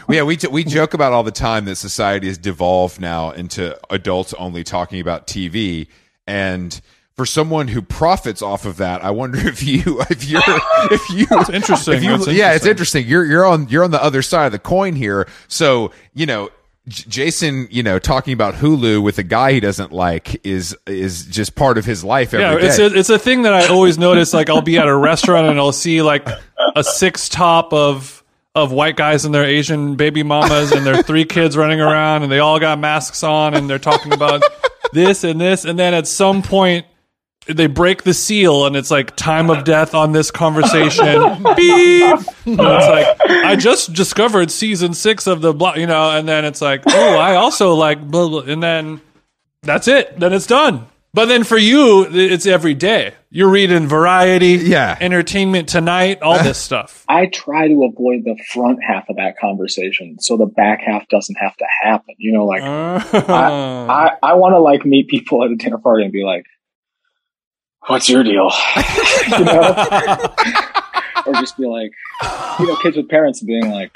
Speaker 1: yeah, we we joke about all the time that society has devolved now into adults only talking about TV, and for someone who profits off of that, I wonder if you if you're if you
Speaker 2: It's interesting.
Speaker 1: if you
Speaker 2: That's
Speaker 1: yeah, it's
Speaker 2: interesting.
Speaker 1: interesting. You're you're on you're on the other side of the coin here. So you know. J- Jason, you know, talking about Hulu with a guy he doesn't like is is just part of his life every
Speaker 2: Yeah,
Speaker 1: day.
Speaker 2: it's a, it's a thing that I always notice. Like, I'll be at a restaurant and I'll see like a six top of of white guys and their Asian baby mamas and their three kids running around and they all got masks on and they're talking about this and this and then at some point they break the seal and it's like time of death on this conversation. Beep. And it's like I just discovered season six of the blah, you know, and then it's like, oh, I also like blah blah, and then that's it. Then it's done. But then for you, it's every day. You're reading Variety,
Speaker 1: Yeah.
Speaker 2: Entertainment Tonight, all this stuff.
Speaker 3: I try to avoid the front half of that conversation so the back half doesn't have to happen. You know, like
Speaker 2: Uh,
Speaker 3: I, I want to like meet people at a dinner party and be like, "What's your deal?" you know, or just be like, you know, kids with parents being like,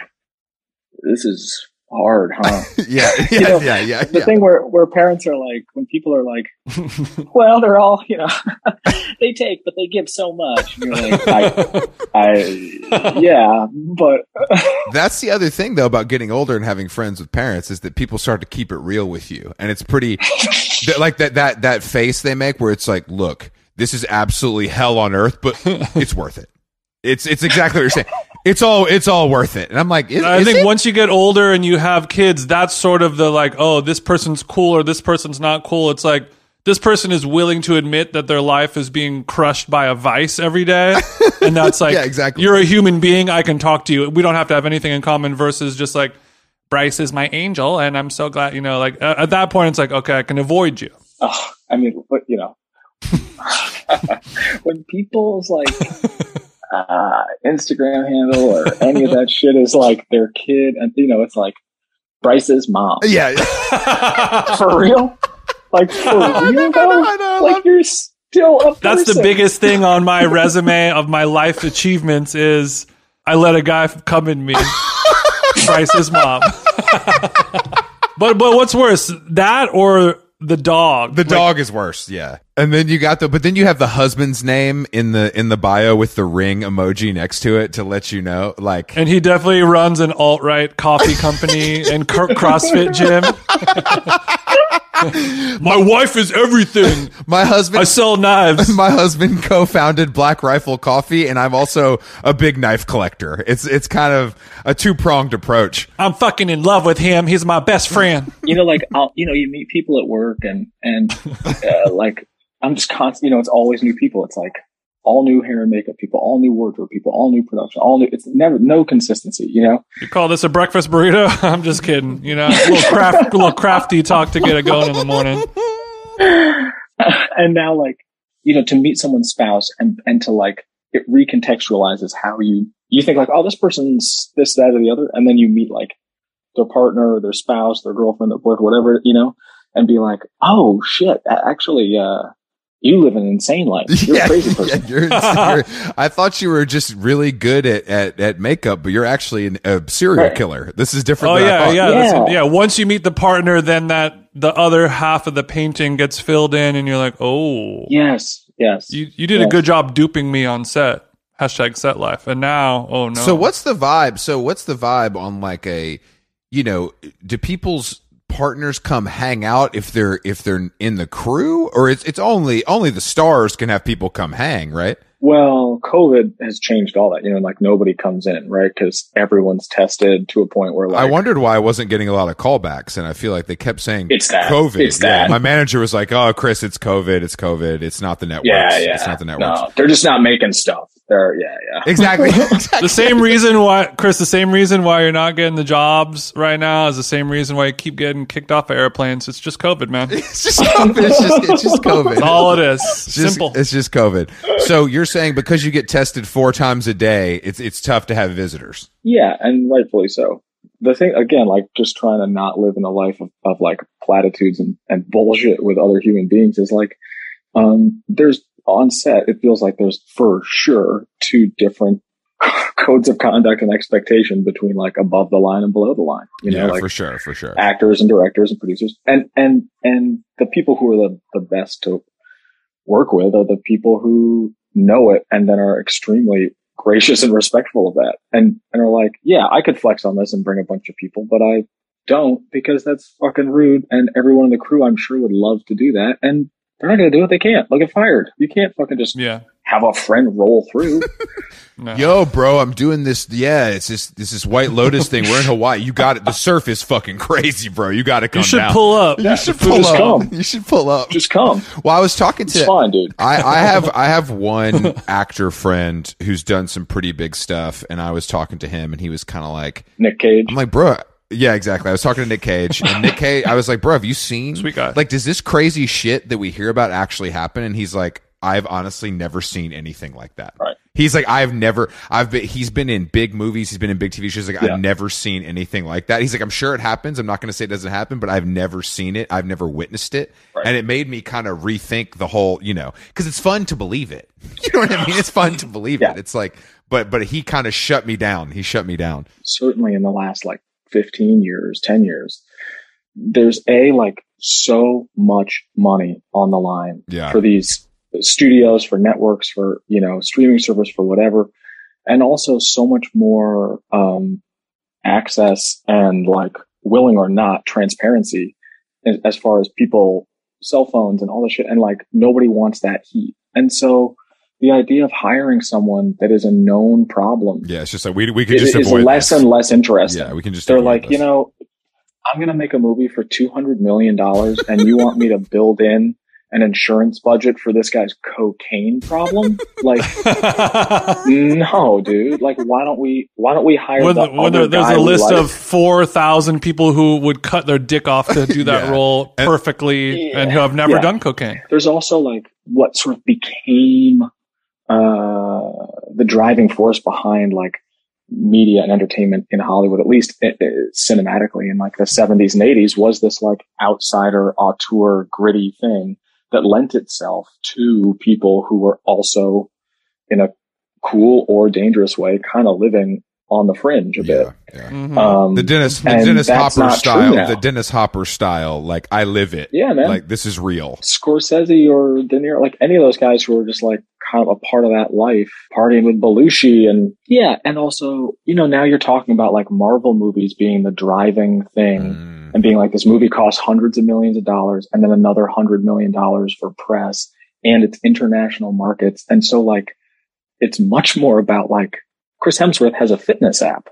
Speaker 3: "This is hard, huh?"
Speaker 1: yeah, yeah,
Speaker 3: know,
Speaker 1: yeah, yeah,
Speaker 3: the
Speaker 1: yeah.
Speaker 3: thing where where parents are like, when people are like, "Well, they're all, you know, they take, but they give so much," and you're like, I, I, yeah, but
Speaker 1: That's the other thing though about getting older and having friends with parents is that people start to keep it real with you, and it's pretty like that that that face they make where it's like, look, this is absolutely hell on earth, but it's worth it. It's it's exactly what you're saying. It's all it's all worth it, and I'm like, is,
Speaker 2: I
Speaker 1: is
Speaker 2: think
Speaker 1: it?
Speaker 2: once you get older and you have kids, that's sort of the like, oh, this person's cool or this person's not cool. It's like this person is willing to admit that their life is being crushed by a vice every day. And that's like,
Speaker 1: Yeah, exactly.
Speaker 2: You're a human being. I can talk to you. We don't have to have anything in common versus just like, Bryce is my angel. And I'm so glad, you know, like at, at that point, it's like, okay, I can avoid you.
Speaker 3: oh, I mean, but you know, when people's like uh, Instagram handle or any of that shit is like their kid, and you know, it's like Bryce's mom
Speaker 1: yeah,
Speaker 3: for real. Like for real though?
Speaker 1: I know, I
Speaker 3: Like you're still a
Speaker 2: That's the biggest thing on my resume of my life achievements is I let a guy come in me. Bryce's mom. but but what's worse, that or the dog?
Speaker 1: The dog is worse, yeah. And then you got the, but then you have the husband's name in the in the bio with the ring emoji next to it to let you know, like
Speaker 2: and he definitely runs an alt right coffee company and cr- CrossFit gym. My wife is everything.
Speaker 1: my husband.
Speaker 2: I sell knives.
Speaker 1: My husband co-founded Black Rifle Coffee, and I'm also a big knife collector. It's it's kind of a two pronged approach.
Speaker 2: I'm fucking in love with him. He's my best friend.
Speaker 3: you know, like I'll, you know, you meet people at work, and and uh, like I'm just constant. You know, it's always new people. It's like all new hair and makeup people, all new wardrobe people, all new production, all new. It's never no consistency. You know,
Speaker 2: You call this a breakfast burrito? I'm just kidding. You know, a little craft, a little crafty talk to get it going in the morning.
Speaker 3: and now like you know to meet someone's spouse and and to like it recontextualizes how you you think like oh this person's this that or the other and then you meet like their partner or their spouse their girlfriend their boyfriend whatever you know and be like oh shit actually uh you live an insane life you're a crazy person
Speaker 1: yeah, you're, you're- I thought you were just really good at, at, at makeup, but you're actually an, a serial
Speaker 3: Right.
Speaker 1: killer. This is different.
Speaker 2: Oh
Speaker 1: than I
Speaker 2: yeah,
Speaker 1: thought.
Speaker 2: yeah,
Speaker 3: Yeah.
Speaker 2: yeah. Once you meet the partner, then that the other half of the painting gets filled in, and you're like, oh,
Speaker 3: yes yes
Speaker 2: you you did a good job duping me on set. Hashtag set life. And now, oh no.
Speaker 1: So what's the vibe? So what's the vibe on like a, you know, do people's partners come hang out if they're if they're in the crew, or it's it's only only the stars can have people come hang, right?
Speaker 3: Well, COVID has changed all that. You know, like nobody comes in, right? Because everyone's tested to a point where, like,
Speaker 1: I wondered why I wasn't getting a lot of callbacks, and I feel like they kept saying
Speaker 3: It's that.
Speaker 1: COVID.
Speaker 3: It's
Speaker 1: Yeah,
Speaker 3: that.
Speaker 1: my manager was like, "Oh, Chris, it's COVID. It's COVID. It's not the network
Speaker 3: yeah, yeah,
Speaker 1: It's not the networks."
Speaker 3: No, they're just not making stuff. They're, yeah, yeah.
Speaker 1: Exactly. exactly.
Speaker 2: the same reason why Chris, the same reason why you're not getting the jobs right now is the same reason why you keep getting kicked off of airplanes. It's just COVID, man.
Speaker 1: It's just COVID. It's just it's just COVID.
Speaker 2: That's all it is.
Speaker 1: It's just,
Speaker 2: Simple.
Speaker 1: It's just COVID. So you're saying because you get tested four times a day, it's it's tough to have visitors.
Speaker 3: Yeah, and rightfully so. The thing, again, like just trying to not live in a life of, of like platitudes and, and bullshit with other human beings is like, um, there's on set, it feels like there's for sure two different codes of conduct and expectation between like above the line and below the line. You know, like
Speaker 1: for sure, for sure.
Speaker 3: actors and directors and producers and and and the people who are the, the best to work with are the people who know it and then are extremely gracious and respectful of that and and are like yeah i could flex on this and bring a bunch of people but i don't because that's fucking rude and everyone in the crew i'm sure would love to do that and they're not going to do it they can't they'll get fired you can't fucking just
Speaker 2: yeah.
Speaker 3: have a friend roll through
Speaker 2: No.
Speaker 1: Yo, bro, I'm doing this. Yeah, it's this this is White Lotus thing. We're in Hawaii. You got it. The surf is fucking crazy, bro. You got to come
Speaker 2: You should
Speaker 1: down.
Speaker 2: pull up.
Speaker 3: Yeah,
Speaker 1: You should
Speaker 3: just
Speaker 1: pull up.
Speaker 3: come.
Speaker 1: You should pull up.
Speaker 3: just come
Speaker 1: Well, I was talking
Speaker 3: it's
Speaker 1: to
Speaker 3: fine dude
Speaker 1: I, I have I have one actor friend who's done some pretty big stuff, and I was talking to him, and he was kind of like,
Speaker 3: nick cage
Speaker 1: I'm like, bro. Yeah, exactly. I was talking to Nick Cage, and Nick Cage, I was like, bro, have you seen?
Speaker 2: Sweet guy.
Speaker 1: Like, does this crazy shit that we hear about actually happen? And he's like, I've honestly never seen anything like that.
Speaker 3: Right.
Speaker 1: He's like, I've never, I've been, he's been in big movies, he's been in big TV shows. Like,
Speaker 3: Yeah.
Speaker 1: I've never seen anything like that. He's like, I'm sure it happens. I'm not going to say it doesn't happen, but I've never seen it. I've never witnessed it.
Speaker 3: Right.
Speaker 1: And it made me kind of rethink the whole, you know, because it's fun to believe it. You know what I mean? It's fun to believe
Speaker 3: Yeah.
Speaker 1: it. It's like, but, but he kind of shut me down. He shut me down.
Speaker 3: certainly in the last like 15 years, 10 years, there's a like so much money on the line
Speaker 1: Yeah.
Speaker 3: for these studios, for networks, for, you know, streaming service, for whatever. And also so much more, um, access and like willing or not transparency as, as far as people, cell phones and all this shit. And like nobody wants that heat. And so the idea of hiring someone that is a known problem
Speaker 1: Yeah. It's just like, we, we could just
Speaker 3: is
Speaker 1: avoid
Speaker 3: less
Speaker 1: this.
Speaker 3: and less interesting.
Speaker 1: Yeah, we can just.
Speaker 3: They're like,
Speaker 1: this.
Speaker 3: you know, I'm going to make a movie for $200 million and you want me to build in an insurance budget for this guy's cocaine problem? Like, no, dude. Like, why don't we, why don't we hire
Speaker 2: when,
Speaker 3: the
Speaker 2: when there- there's a list
Speaker 3: like?
Speaker 2: of 4,000 people who would cut their dick off to do that
Speaker 1: Yeah.
Speaker 2: role
Speaker 1: And-
Speaker 2: perfectly and
Speaker 3: Yeah.
Speaker 2: who have never
Speaker 3: Yeah.
Speaker 2: done cocaine.
Speaker 3: There's also like what sort of became, uh, the driving force behind like media and entertainment in Hollywood, at least it, it, cinematically in like the 70s and 80s, was this like outsider, auteur, gritty thing that lent itself to people who were also in a cool or dangerous way kind of living on the fringe a bit.
Speaker 1: Yeah, mm-hmm. um, the Dennis, the Dennis Hopper style, the Dennis Hopper style. Like I live it.
Speaker 3: Yeah, man.
Speaker 1: Like this is real.
Speaker 3: Scorsese or De Niro, like any of those guys who are just like kind of a part of that life, partying with Belushi, and yeah, and also you know now you're talking about like Marvel movies being the driving thing. Mm. And being like this movie costs hundreds of millions of dollars and then another hundred million dollars for press and it's international markets. And so like it's much more about like Chris Hemsworth has a fitness app.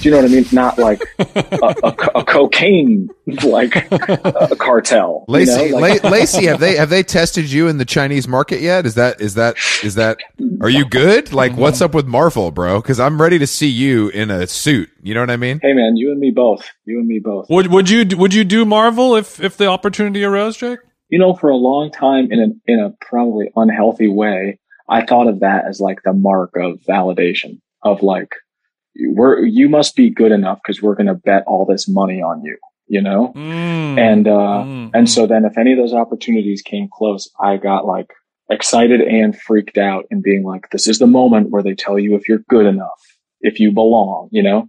Speaker 3: Do you know what I mean? Not like a, a, a cocaine like a cartel.
Speaker 1: Lacy,
Speaker 3: you know?
Speaker 1: like, Lacy, have they have they tested you in the Chinese market yet? Is that is that is that? Are you good? Like, mm-hmm. what's up with Marvel, bro? Because I'm ready to see you in a suit. You know what I mean?
Speaker 3: Hey, man, you and me both. You and me both.
Speaker 2: Would would you would you do Marvel if if the opportunity arose, Jake?
Speaker 3: You know, for a long time, in a in a probably unhealthy way, I thought of that as like the mark of validation of like, we're, you must be good enough because we're going to bet all this money on you, you know? Mm. And, uh, mm. and so then if any of those opportunities came close, I got like excited and freaked out and being like, this is the moment where they tell you if you're good enough, if you belong, you know?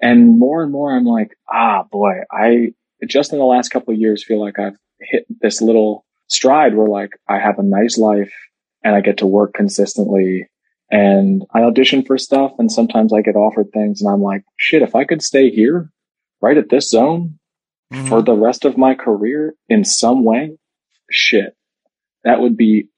Speaker 3: And more and more, I'm like, ah, boy, I just in the last couple of years feel like I've hit this little stride where like I have a nice life and I get to work consistently and I audition for stuff and sometimes I get offered things and I'm like, shit, if I could stay here right at this zone mm-hmm. for the rest of my career in some way, shit, that would be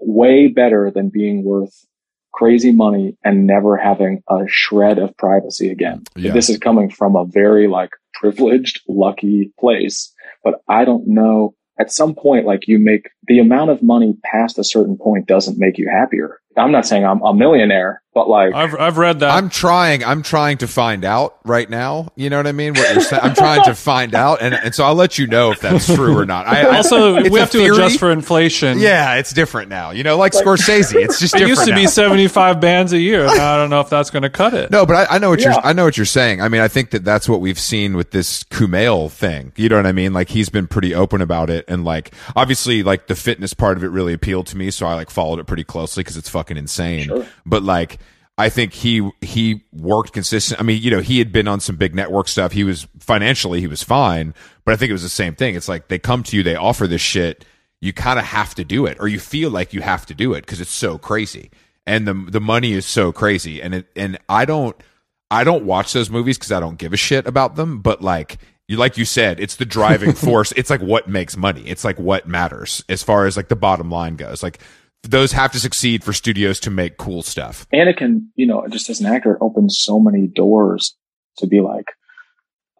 Speaker 3: way better than being worth crazy money and never having a shred of privacy again. This is coming from a very like privileged, lucky place, but I don't know at some point, like you make the amount of money past a certain point doesn't make you happier. I'm not saying I'm a millionaire, but like
Speaker 2: I've I've read that.
Speaker 1: I'm trying. I'm trying to find out right now. You know what I mean? What you're saying? I'm trying to find out, and and so I'll let you know if that's true or not. I,
Speaker 2: also we have to theory. adjust for inflation.
Speaker 1: Yeah, it's different now. You know, like, like Scorsese, it's just. Different. It
Speaker 2: used to
Speaker 1: now.
Speaker 2: be 75 bands a year. I don't know if that's going to cut it.
Speaker 1: No, but I, I know what yeah. you're. I know what you're saying. I mean, I think that that's what we've seen with this Kumail thing. You know what I mean? Like he's been pretty open about it, and like obviously, like the fitness part of it really appealed to me, so I like followed it pretty closely because it's fucking insane. Sure. But like I think he he worked consistent. I mean, you know, he had been on some big network stuff. He was financially he was fine, but I think it was the same thing. It's like they come to you, they offer this shit, you kind of have to do it, or you feel like you have to do it because it's so crazy, and the the money is so crazy, and it and I don't I don't watch those movies because I don't give a shit about them, but like you like you said, it's the driving force. It's like what makes money. It's like what matters as far as like the bottom line goes. Like those have to succeed for studios to make cool stuff.
Speaker 3: And it can, you know, just as an actor, it opens so many doors to be like,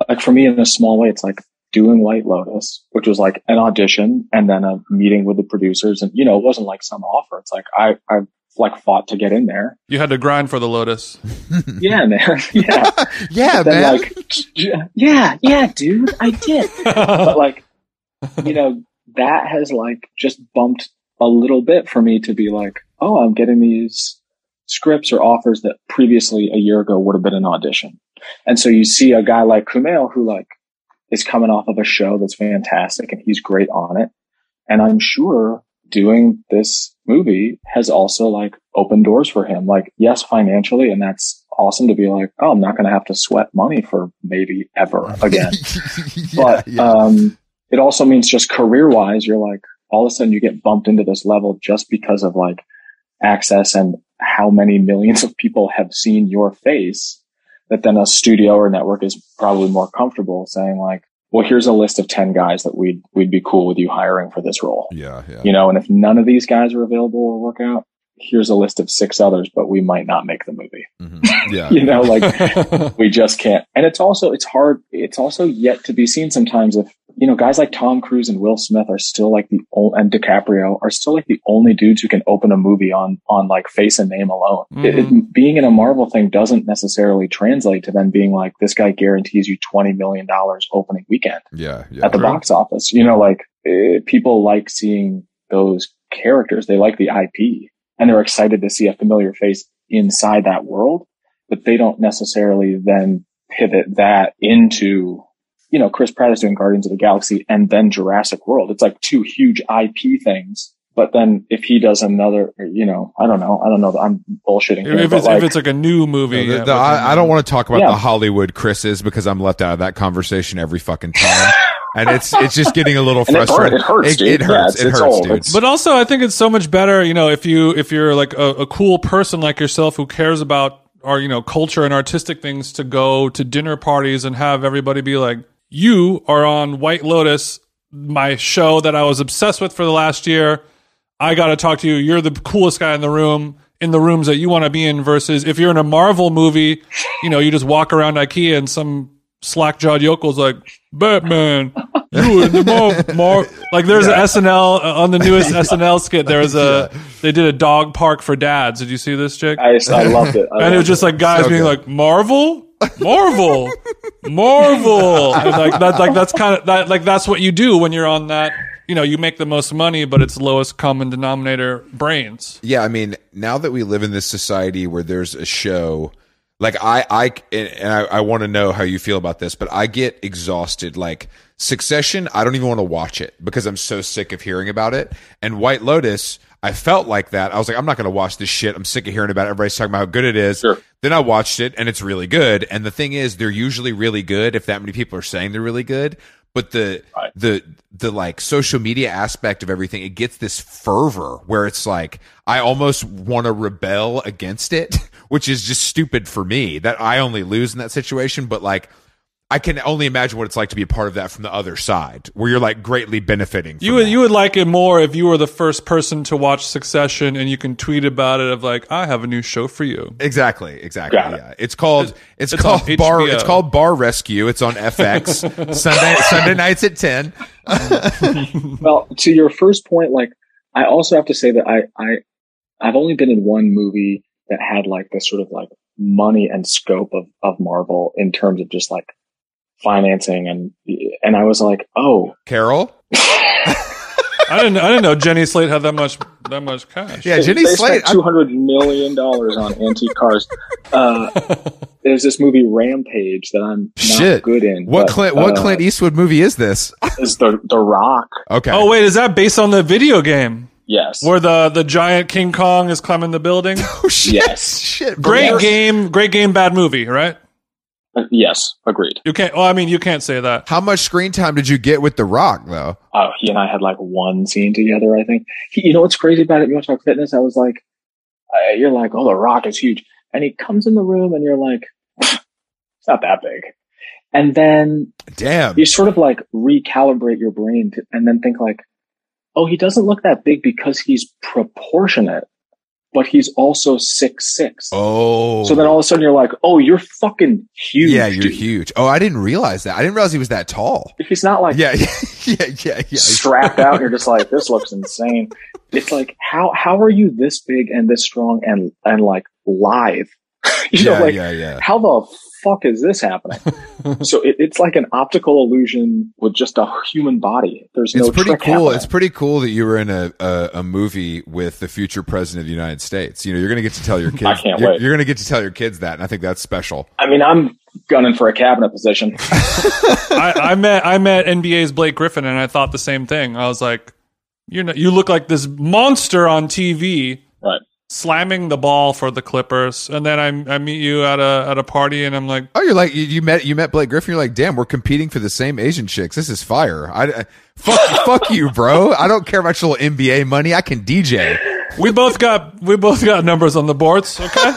Speaker 3: like for me in a small way, it's like doing White Lotus, which was like an audition and then a meeting with the producers. And, you know, it wasn't like some offer. It's like, I, I like fought to get in there.
Speaker 2: You had to grind for the Lotus.
Speaker 3: yeah, man. Yeah.
Speaker 1: yeah, then, man. Like,
Speaker 3: yeah, yeah, dude, I did. but like, you know, that has like just bumped a little bit for me to be like, oh, I'm getting these scripts or offers that previously a year ago would have been an audition. And so you see a guy like Kumail who like is coming off of a show that's fantastic and he's great on it. And I'm sure doing this movie has also like opened doors for him. Like, yes, financially, and that's awesome to be like, oh, I'm not going to have to sweat money for maybe ever again. yeah, but, yeah. um, it also means just career wise, you're like, all of a sudden you get bumped into this level just because of like access and how many millions of people have seen your face that then a studio or network is probably more comfortable saying like, well, here's a list of 10 guys that we'd, we'd be cool with you hiring for this role.
Speaker 1: Yeah. Yeah.
Speaker 3: You know, and if none of these guys are available or work out, here's a list of six others, but we might not make the movie.
Speaker 1: Mm-hmm. Yeah.
Speaker 3: you know, like we just can't. And it's also, it's hard. It's also yet to be seen sometimes if you know, guys like Tom Cruise and Will Smith are still like the only, and DiCaprio are still like the only dudes who can open a movie on, on like face and name alone. Mm-hmm. It, it, being in a Marvel thing doesn't necessarily translate to them being like, this guy guarantees you $20 million opening weekend.
Speaker 1: Yeah. yeah
Speaker 3: at the right. box office. You know, like it, eh, people like seeing those characters. They like the IP and they're excited to see a familiar face inside that world. but they don't necessarily then pivot that into, you know, Chris Pratt is doing Guardians of the Galaxy and then Jurassic World. It's like two huge IP things. But then if he does another, you know, I don't know. I don't know. I'm bullshitting. Here,
Speaker 2: if, it's, like, if it's like a new movie,
Speaker 1: the,
Speaker 2: yeah,
Speaker 1: the, I, I, don't want to talk about yeah. the Hollywood Chris's because I'm left out of that conversation every fucking time. and it's it's just getting a little frustrating.
Speaker 3: It, hurts,
Speaker 1: it, it, hurts.
Speaker 3: Yeah,
Speaker 1: it hurts, dude.
Speaker 2: But also, I think it's so much better, you know, if you if you're like a, a cool person like yourself who cares about our you know culture and artistic things, to go to dinner parties and have everybody be like, you are on White Lotus, my show that I was obsessed with for the last year. I got to talk to you. You're the coolest guy in the room in the rooms that you want to be in versus if you're in a Marvel movie, you know, you just walk around IKEA and some slack jawed yokel's like, Batman, you in the Mar-, Mar-. Like there's yeah. an SNL, uh, on the newest SNL skit, there was a, yeah. they did a dog park for dads. Did you see this, Jake?
Speaker 3: I, I loved it. I
Speaker 2: and it was just like guys so being good. like, Marvel? Marvel, Marvel, like that, like that's kind of that, like that's what you do when you're on that you know, you make the most money, but it's lowest common denominator brains.
Speaker 1: Yeah, I mean, now that we live in this society where there's a show, like I, I, and I, I want to know how you feel about this, but I get exhausted. Like Succession, I don't even want to watch it because I'm so sick of hearing about it. And White Lotus, I felt like that. I was like, I'm not going to watch this shit. I'm sick of hearing about it. Everybody's talking about how good it is.
Speaker 3: Sure.
Speaker 1: Then I watched it and it's really good. And the thing is, they're usually really good if that many people are saying they're really good but the right. the the like social media aspect of everything it gets this fervor where it's like i almost want to rebel against it which is just stupid for me that i only lose in that situation but like I can only imagine what it's like to be a part of that from the other side, where you're like greatly benefiting.
Speaker 2: you would
Speaker 1: that.
Speaker 2: you would like it more if you were the first person to watch Succession and you can tweet about it of like I have a new show for you.
Speaker 1: Exactly, exactly. Got yeah, it. it's called it's, it's called Bar it's called Bar Rescue. It's on FX Sunday Sunday nights at ten.
Speaker 3: well, to your first point, like I also have to say that I I I've only been in one movie that had like this sort of like money and scope of of Marvel in terms of just like financing and and I was like, oh,
Speaker 1: Carol.
Speaker 2: I didn't. I didn't know Jenny Slate had that much that much cash.
Speaker 1: Yeah, Jenny
Speaker 3: they
Speaker 1: Slate.
Speaker 3: two hundred million dollars on antique cars. Uh, there's this movie Rampage that I'm not
Speaker 1: Shit.
Speaker 3: good in.
Speaker 1: What but, Clint? What uh, Clint Eastwood movie is this?
Speaker 3: is the The Rock?
Speaker 1: Okay.
Speaker 2: Oh wait, is that based on the video game?
Speaker 3: Yes.
Speaker 2: Where the the giant King Kong is climbing the building.
Speaker 1: oh shit!
Speaker 3: Yes.
Speaker 1: Shit.
Speaker 2: Great game. Great game. Bad movie. Right.
Speaker 3: Uh, yes, agreed.
Speaker 2: You can't. Well, I mean, you can't say that.
Speaker 1: How much screen time did you get with The Rock, though?
Speaker 3: Oh, he and I had like one scene together. I think. He, you know what's crazy about it? You want to talk fitness? I was like, uh, you're like, oh, The Rock is huge, and he comes in the room, and you're like, it's not that big. And then,
Speaker 1: damn,
Speaker 3: you sort of like recalibrate your brain, to, and then think like, oh, he doesn't look that big because he's proportionate but he's also six six.
Speaker 1: Oh,
Speaker 3: so then all of a sudden you're like, oh, you're fucking huge.
Speaker 1: Yeah, you're
Speaker 3: dude.
Speaker 1: huge. Oh, I didn't realize that. I didn't realize he was that tall.
Speaker 3: If he's not like
Speaker 1: yeah, yeah, yeah, yeah, yeah.
Speaker 3: strapped out. And you're just like, this looks insane. It's like how how are you this big and this strong and and like live? you
Speaker 1: yeah,
Speaker 3: know, like
Speaker 1: yeah, yeah.
Speaker 3: how the fuck is this happening? so it, it's like an optical illusion with just a human body. There's
Speaker 1: it's
Speaker 3: no.
Speaker 1: pretty cool.
Speaker 3: Happening.
Speaker 1: It's pretty cool that you were in a, a, a movie with the future president of the United States. You know, you're going to get to tell your kids.
Speaker 3: I can't
Speaker 1: you're,
Speaker 3: wait.
Speaker 1: You're going to get to tell your kids that, and I think that's special.
Speaker 3: I mean, I'm gunning for a cabinet position.
Speaker 2: I, I met I met NBA's Blake Griffin, and I thought the same thing. I was like, you know, you look like this monster on TV,
Speaker 3: right?
Speaker 2: Slamming the ball for the Clippers, and then I, I meet you at a at a party, and I'm like,
Speaker 1: oh, you're like you, you met you met Blake Griffin. You're like, damn, we're competing for the same Asian chicks. This is fire. I, I fuck fuck you, bro. I don't care about your little NBA money. I can DJ.
Speaker 2: We both got we both got numbers on the boards. Okay.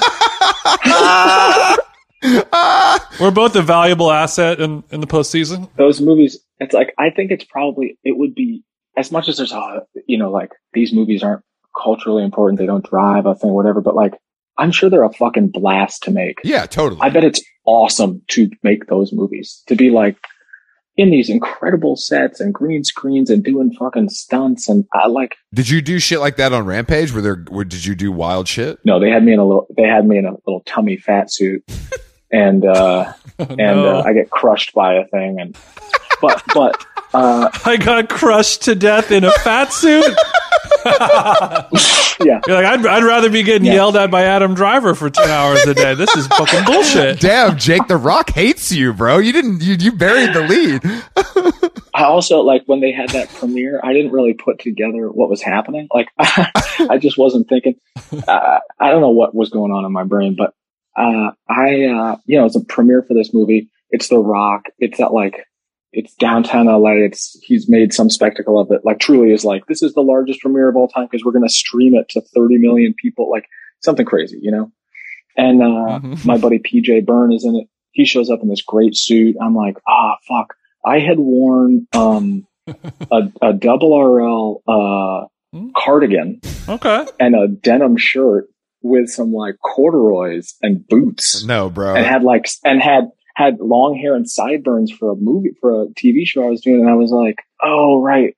Speaker 2: We're both a valuable asset in, in the postseason.
Speaker 3: Those movies, it's like I think it's probably it would be as much as there's a you know like these movies aren't culturally important. They don't drive a thing, whatever. But like, I'm sure they're a fucking blast to make.
Speaker 1: Yeah, totally.
Speaker 3: I bet it's awesome to make those movies. To be like in these incredible sets and green screens and doing fucking stunts and I like.
Speaker 1: Did you do shit like that on Rampage? Where there, where did you do wild shit?
Speaker 3: No, they had me in a little. They had me in a little tummy fat suit, and uh, oh, and no. uh, I get crushed by a thing and. But but uh,
Speaker 2: I got crushed to death in a fat suit.
Speaker 3: yeah.
Speaker 2: You're like, I'd, I'd rather be getting
Speaker 3: Yeah.
Speaker 2: yelled at by Adam Driver for 10 hours a day. This is fucking bullshit.
Speaker 1: Damn, Jake the Rock hates you, bro. You didn't. You, you buried the lead.
Speaker 3: I also like when they had that premiere. I didn't really put together what was happening. Like I just wasn't thinking. Uh, I don't know what was going on in my brain, but uh, I, uh, you know, it's a premiere for this movie. It's The Rock. It's at like it's downtown LA. It's he's made some spectacle of it. Like truly is like this is the largest premiere of all time because we're going to stream it to 30 million people. Like something crazy, you know. And uh,
Speaker 2: Mhm.
Speaker 3: my buddy PJ Byrne is in it. He shows up in this great suit. I'm like, ah, fuck. I had worn um, a, a double RL uh,
Speaker 2: Hmm.
Speaker 3: cardigan
Speaker 2: Okay.
Speaker 3: and a denim shirt with some like corduroys and boots,
Speaker 1: No, bro.
Speaker 3: and had like and had had long hair and sideburns for a movie for a TV show I was doing, and I was like, oh right,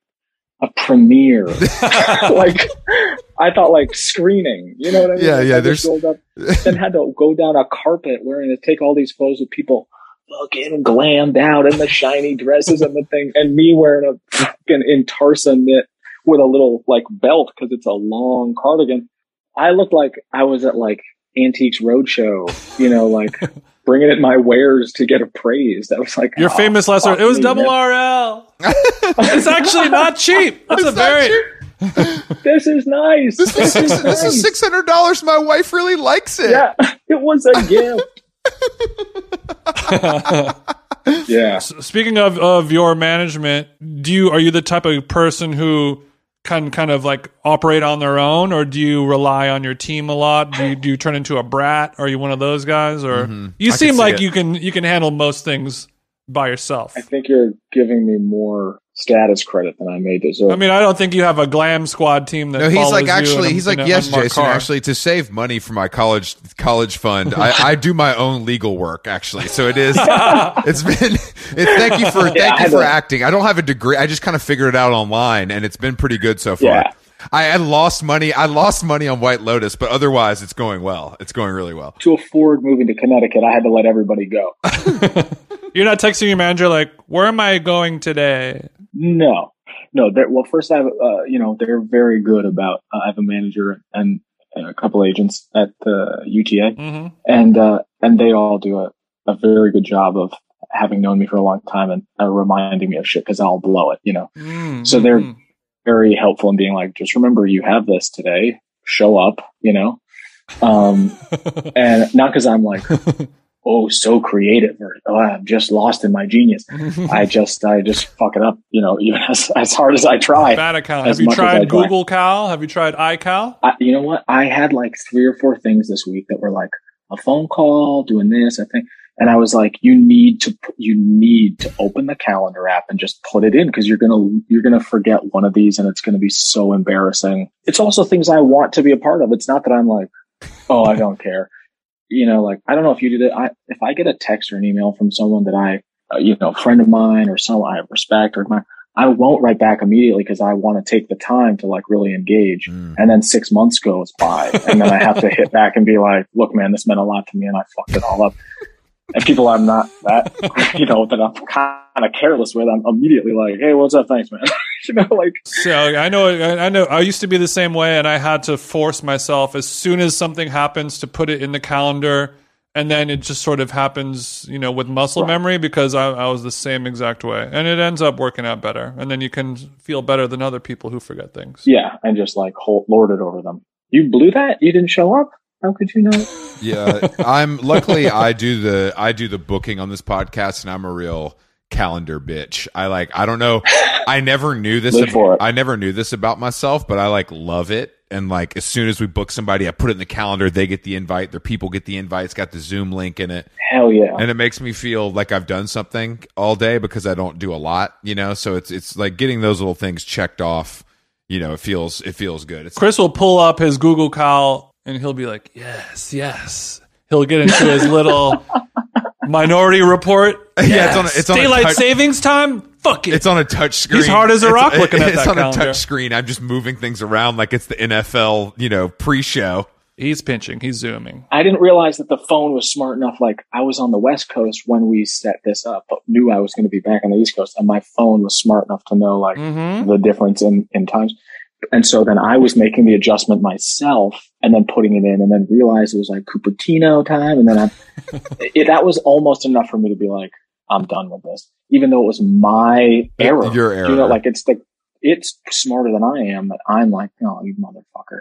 Speaker 3: a premiere. like I thought like screening, you know what I mean?
Speaker 1: Yeah,
Speaker 3: Like,
Speaker 1: yeah,
Speaker 3: I
Speaker 1: there's-
Speaker 3: up, then had to go down a carpet wearing to take all these photos with people fucking glammed out in the shiny dresses and the thing, and me wearing a fucking intarsia knit with a little like belt because it's a long cardigan. I looked like I was at like Antiques Roadshow, you know, like bringing in my wares to get appraised. I was like,
Speaker 2: Your
Speaker 3: oh,
Speaker 2: famous last word. It was double
Speaker 3: man.
Speaker 2: RL. it's actually not cheap. That's a
Speaker 1: It's not
Speaker 2: very.
Speaker 1: cheap.
Speaker 3: This is nice.
Speaker 1: This is six, this is six hundred dollars. My wife really likes it.
Speaker 3: Yeah, it was a gift. yeah.
Speaker 2: Speaking of, of your management, do you are you the type of person who can kind of like operate on their own, or do you rely on your team a lot? Do you, do you turn into a brat? Are you one of those guys, or you
Speaker 1: Mm-hmm. I
Speaker 2: seem
Speaker 1: see
Speaker 2: like
Speaker 1: it.
Speaker 2: you can you can handle most things by yourself?
Speaker 3: I think you're giving me more status credit than I may deserve.
Speaker 2: I mean, I don't think you have a glam squad team that.
Speaker 1: No, he's like actually.
Speaker 2: a-
Speaker 1: He's like
Speaker 2: a
Speaker 1: yes, Jason.
Speaker 2: car."
Speaker 1: Actually, to save money for my college college fund, I, I do my own legal work. Actually, so it is. it's been. It, thank you for
Speaker 3: Yeah,
Speaker 1: thank you for acting. I don't have a degree. I just kind of figured it out online, and it's been pretty good so far.
Speaker 3: Yeah.
Speaker 1: I, I lost money. I lost money on White Lotus, but otherwise, it's going well. It's going really well.
Speaker 3: to afford moving to Connecticut, I had to let everybody go.
Speaker 2: You're not texting your manager like, "Where am I going today?"
Speaker 3: No, no. They're, well, first, I have, uh, you know, they're very good about. Uh, I have a manager and, and a couple agents at the UTA,
Speaker 2: hmm
Speaker 3: and uh, and they all do a, a very good job of having known me for a long time and uh, reminding me of shit because I'll blow it, you know.
Speaker 2: Mm-hmm.
Speaker 3: So they're- Very helpful in being like, just remember you have this today. Show up, you know. Um, and not because I'm like, oh, so creative or oh, I'm just lost in my genius. I just, I just fuck it up, you know, even as, as hard as I try.
Speaker 2: Bad account. Have you
Speaker 3: much as I
Speaker 2: tried
Speaker 3: try.
Speaker 2: Google Cal? Have you tried iCal?
Speaker 3: I, you know what? I had like three or four things this week that were like a phone call, doing this, I think. And I was like, you need to, you need to open the calendar app and just put it in because you're going to, you're going to forget one of these and it's going to be so embarrassing. It's also things I want to be a part of. It's not that I'm like, oh, I don't care. You know, like, I don't know if you did it. I, if I get a text or an email from someone that I, uh, you know, a friend of mine or someone I respect or admire, I won't write back immediately because I want to take the time to like really engage.
Speaker 1: Mm.
Speaker 3: And then six months goes by and then I have to hit back and be like, look, man, this meant a lot to me and I fucked it all up. And people I'm not that, you know, that I'm kind of careless with, I'm immediately like, hey, what's up? Thanks, man. you know, like,
Speaker 2: So I know, I know. I used to be the same way, and I had to force myself as soon as something happens to put it in the calendar, and then it just sort of happens, you know, with muscle
Speaker 3: Right.
Speaker 2: memory because I, I was the same exact way, and it ends up working out better, and then you can feel better than other people who forget things.
Speaker 3: yeah, and just like hold, lord it over them. You blew that? You didn't show up? How could you know?
Speaker 1: Yeah, I'm luckily I do the I do the booking on this podcast, and I'm a real calendar bitch. I like I don't know. I never knew this.
Speaker 3: Live for.
Speaker 1: I never knew this about myself, but I like love it. And like as soon as we book somebody, I put it in the calendar. They get the invite. Their people get the invite. It's got the Zoom link in it,
Speaker 3: Hell yeah.
Speaker 1: and it makes me feel like I've done something all day because I don't do a lot. You know, so it's it's like getting those little things checked off. You know, it feels it feels good. It's
Speaker 2: Chris will pull up his Google Cal, and he'll be like, "Yes, yes." He'll get into his little Minority Report.
Speaker 1: Yeah, it's on a- it's on a
Speaker 2: daylight
Speaker 1: touch-
Speaker 2: savings time. Fuck it.
Speaker 1: It's on a touch screen.
Speaker 2: He's hard as a
Speaker 1: It's-
Speaker 2: rock looking at
Speaker 1: it's
Speaker 2: that
Speaker 1: on
Speaker 2: calendar.
Speaker 1: a touch screen. I'm just moving things around like it's the NFL, you know, pre-show.
Speaker 2: He's pinching. He's zooming.
Speaker 3: I didn't realize that the phone was smart enough. Like I was on the West Coast when we set this up, but knew I was going to be back on the East Coast, and my phone was smart enough to know like
Speaker 2: Mm-hmm.
Speaker 3: the difference in in times. And so then I was making the adjustment myself and then putting it in and then realized it was like Cupertino time. And then I, it, that was almost enough for me to be like, I'm done with this, even though it was my error.
Speaker 1: Your error.
Speaker 3: You know, like it's the, it's smarter than I am, but I'm like, oh, you motherfucker.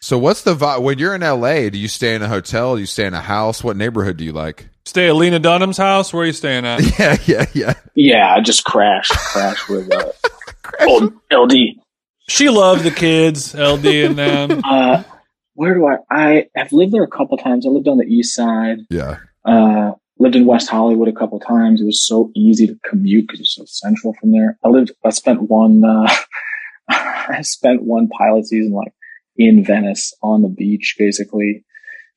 Speaker 1: So what's the vibe when you're in LA? Do you stay in a hotel? Do you stay in a house? What neighborhood do you like?
Speaker 2: Stay at Lena Dunham's house. Where are you staying at?
Speaker 1: Yeah, yeah, yeah.
Speaker 3: Yeah, I just crashed, crashed with uh, old LD.
Speaker 2: She loved the kids, LD and them.
Speaker 3: Uh, where do I? I have lived there a couple times. I lived on the east side.
Speaker 1: Yeah.
Speaker 3: Uh, lived in West Hollywood a couple times. It was so easy to commute because it's so central from there. I lived. I spent one. Uh, I spent one pilot season like in Venice on the beach, basically,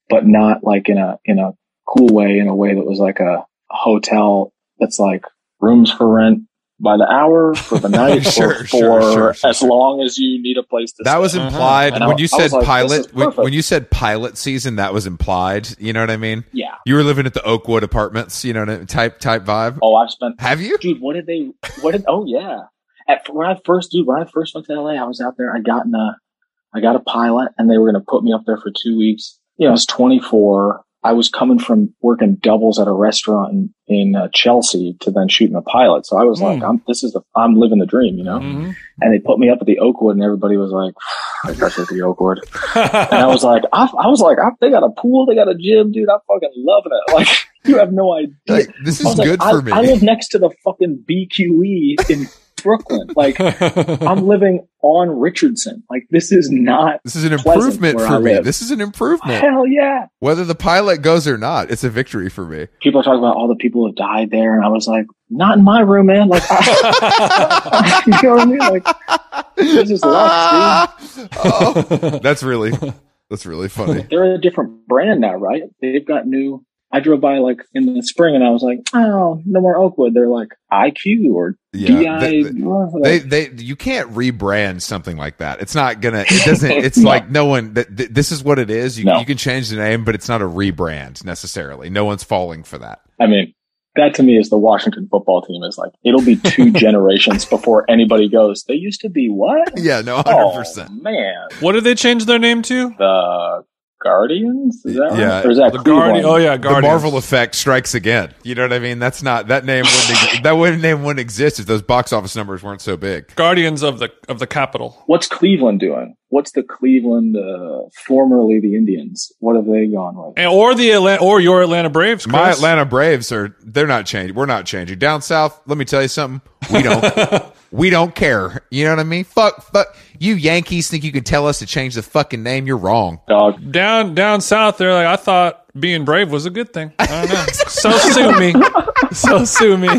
Speaker 3: but not like in a in a cool way. In a way that was like a, a hotel that's like rooms for rent by the hour for the night
Speaker 1: Sure,
Speaker 3: or for
Speaker 1: sure, sure, sure,
Speaker 3: as
Speaker 1: sure.
Speaker 3: long as you need a place to
Speaker 1: That
Speaker 3: stay.
Speaker 1: was implied
Speaker 3: And I-
Speaker 1: when you
Speaker 3: I was
Speaker 1: said
Speaker 3: like,
Speaker 1: pilot.
Speaker 3: is
Speaker 1: When, when you said pilot season, that was implied. You know what I mean?
Speaker 3: yeah.
Speaker 1: You were living at the Oakwood Apartments. You know, I mean? type type vibe.
Speaker 3: Oh, I've spent
Speaker 1: Have you?
Speaker 3: dude, what did they? What did? Oh yeah. At when I first, dude, when I first went to LA, I was out there. I got in a, I got a pilot, and they were going to put me up there for two weeks. You know, I was 24. I was coming from working doubles at a restaurant in, in uh, Chelsea to then shooting a pilot. So I was like,
Speaker 2: Hmm.
Speaker 3: I'm, this is the, I'm living the dream, you know?
Speaker 2: Mhm.
Speaker 3: And they put me up at the Oakwood and everybody was like, I got you at the Oakwood. And I was like, I, I was like, I, they got a pool, they got a gym, dude. I'm fucking loving it. Like, you have no idea.
Speaker 1: Like, this is
Speaker 3: was like,
Speaker 1: good
Speaker 3: I,
Speaker 1: for me.
Speaker 3: I live next to the fucking BQE in Brooklyn. Like, I'm living on Richardson. Like, this is not.
Speaker 1: this is an improvement for
Speaker 3: I
Speaker 1: me.
Speaker 3: live.
Speaker 1: This is an improvement.
Speaker 3: Hell yeah.
Speaker 1: Whether the pilot goes or not, it's a victory for me.
Speaker 3: People are talking about all the people who have died there. And I was like, not in my room, man. Like, I, you know what I mean? Like, this is luck,
Speaker 1: oh, that's really that's really funny.
Speaker 3: They're a different brand now, right? They've got new. I drove by like in the spring and I was like, oh, no more Oakwood. They're like IQ or
Speaker 1: Yeah,
Speaker 3: DI.
Speaker 1: they, they they you can't rebrand something like that. It's not gonna. It doesn't. It's
Speaker 3: No.
Speaker 1: like no one. That th- this is what it is. You
Speaker 3: No.
Speaker 1: you can change the name, but it's not a rebrand necessarily. No one's falling for that.
Speaker 3: I mean, that to me is the Washington football team is like, it'll be two generations before anybody goes, they used to be what?
Speaker 1: Yeah, no,
Speaker 3: oh, hundred
Speaker 1: percent.
Speaker 3: man.
Speaker 2: what did they change their name to?
Speaker 3: The Guardians? Is that right?
Speaker 1: Yeah,
Speaker 3: Or is that
Speaker 2: The
Speaker 3: Cleveland?
Speaker 2: Guardian. Oh yeah, Guardians.
Speaker 1: The Marvel effect strikes again. You know what I mean? That's not that name. Wouldn't ex- that wouldn't name wouldn't exist if those box office numbers weren't so big.
Speaker 2: Guardians of the of the capital.
Speaker 3: What's Cleveland doing? What's the Cleveland, uh, formerly the Indians? What have they gone with?
Speaker 2: And, or the Atlanta, or your Atlanta Braves. Chris.
Speaker 1: My Atlanta Braves are they're not changing. We're not changing. Down south, let me tell you something. We don't we don't care. You know what I mean? Fuck fuck you Yankees think you can tell us to change the fucking name? You're wrong.
Speaker 3: Dog.
Speaker 2: down down south. They're like, I thought being brave was a good thing. I don't know. so sue me. So sue me.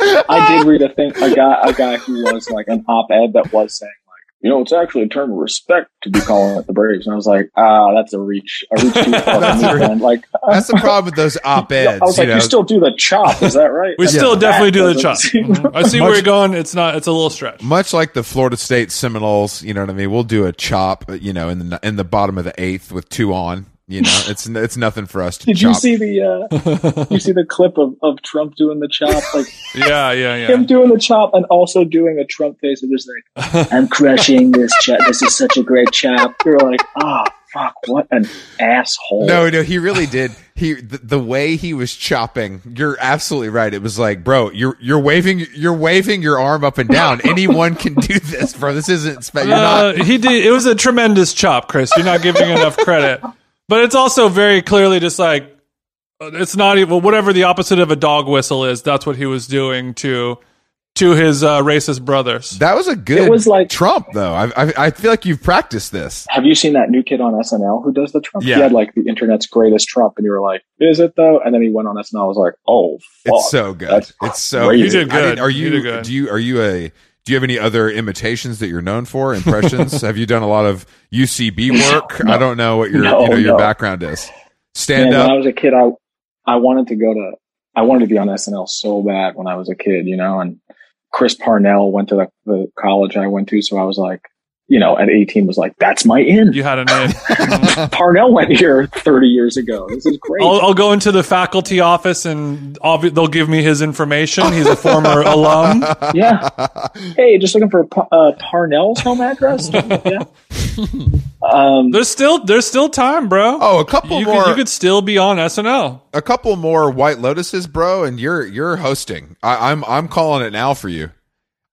Speaker 3: I did read a thing, a guy, a guy who was like an op-ed that was saying like, you know, it's actually a term of respect to be calling it the Braves. And I was like, ah, that's a reach, a reach too far
Speaker 1: That's a
Speaker 3: me,
Speaker 1: reach.
Speaker 3: Like,
Speaker 1: That's the problem with those op eds.
Speaker 3: I was like,
Speaker 1: you
Speaker 3: you, still do the chop, is that right?
Speaker 2: We
Speaker 3: And
Speaker 2: still
Speaker 3: that
Speaker 2: definitely do the chop.
Speaker 3: seem-
Speaker 2: Mhm. I see where you're going. It's not. It's a little stretch.
Speaker 1: much like the Florida State Seminoles, you know what I mean. We'll do a chop, you know, in the in the bottom of the eighth with two on. You know, it's it's nothing for us to
Speaker 3: Did
Speaker 1: chop.
Speaker 3: you see the uh, you see the clip of, of Trump doing the chop? Like
Speaker 2: Yeah, yeah, yeah.
Speaker 3: him doing the chop and also doing a Trump face of just like, I'm crushing this chop. This is such a great chop. You're like, oh fuck, what an asshole.
Speaker 1: No, no, he really did. He the, the way he was chopping. You're absolutely right. It was like, bro, you're you're waving you're waving your arm up and down. Anyone can do this, bro. This isn't. Spe- you're not.
Speaker 2: Uh, he did. It was a tremendous chop, Chris. You're not giving enough credit. But it's also very clearly just like uh, it's not even whatever the opposite of a dog whistle is. That's what he was doing to to his uh, racist brothers.
Speaker 1: That was a good.
Speaker 3: It was like-
Speaker 1: Trump, though. I, I I feel like you've practiced this.
Speaker 3: Have you seen that new kid on SNL who does the Trump?
Speaker 1: Yeah.
Speaker 3: He had like the internet's greatest Trump, and you were like, "Is it though?" And then he went on SNL. I was like, "Oh, fuck.
Speaker 1: It's so good. It's so.
Speaker 3: crazy.
Speaker 2: You did
Speaker 1: I mean,
Speaker 2: good.
Speaker 1: are
Speaker 2: You
Speaker 1: you?
Speaker 2: did good.
Speaker 1: Do you? Are you a? Do you have any other imitations that you're known for? Impressions? have you done a lot of UCB work?
Speaker 3: No.
Speaker 1: I don't know what your
Speaker 3: No,
Speaker 1: you know your
Speaker 3: no.
Speaker 1: background is. Stand
Speaker 3: Man,
Speaker 1: up.
Speaker 3: When I was a kid, I I wanted to go to I wanted to be on SNL so bad when I was a kid, you know. And Chris Parnell went to the, the college I went to, so I was like, you know, at 18 was like, that's my in.
Speaker 2: You had a name.
Speaker 3: Parnell went here 30 years ago. This is great.
Speaker 2: I'll, I'll go into the faculty office and obvi- they'll give me his information. He's a former alum.
Speaker 3: yeah. Hey, just looking for uh, Parnell's home address. yeah. Um,
Speaker 2: There's still there's still time, bro.
Speaker 1: Oh, a couple
Speaker 2: you
Speaker 1: more.
Speaker 2: could, you could still be on SNL.
Speaker 1: a couple more White Lotuses, bro, and you're you're hosting. I, I'm I'm calling it now for you.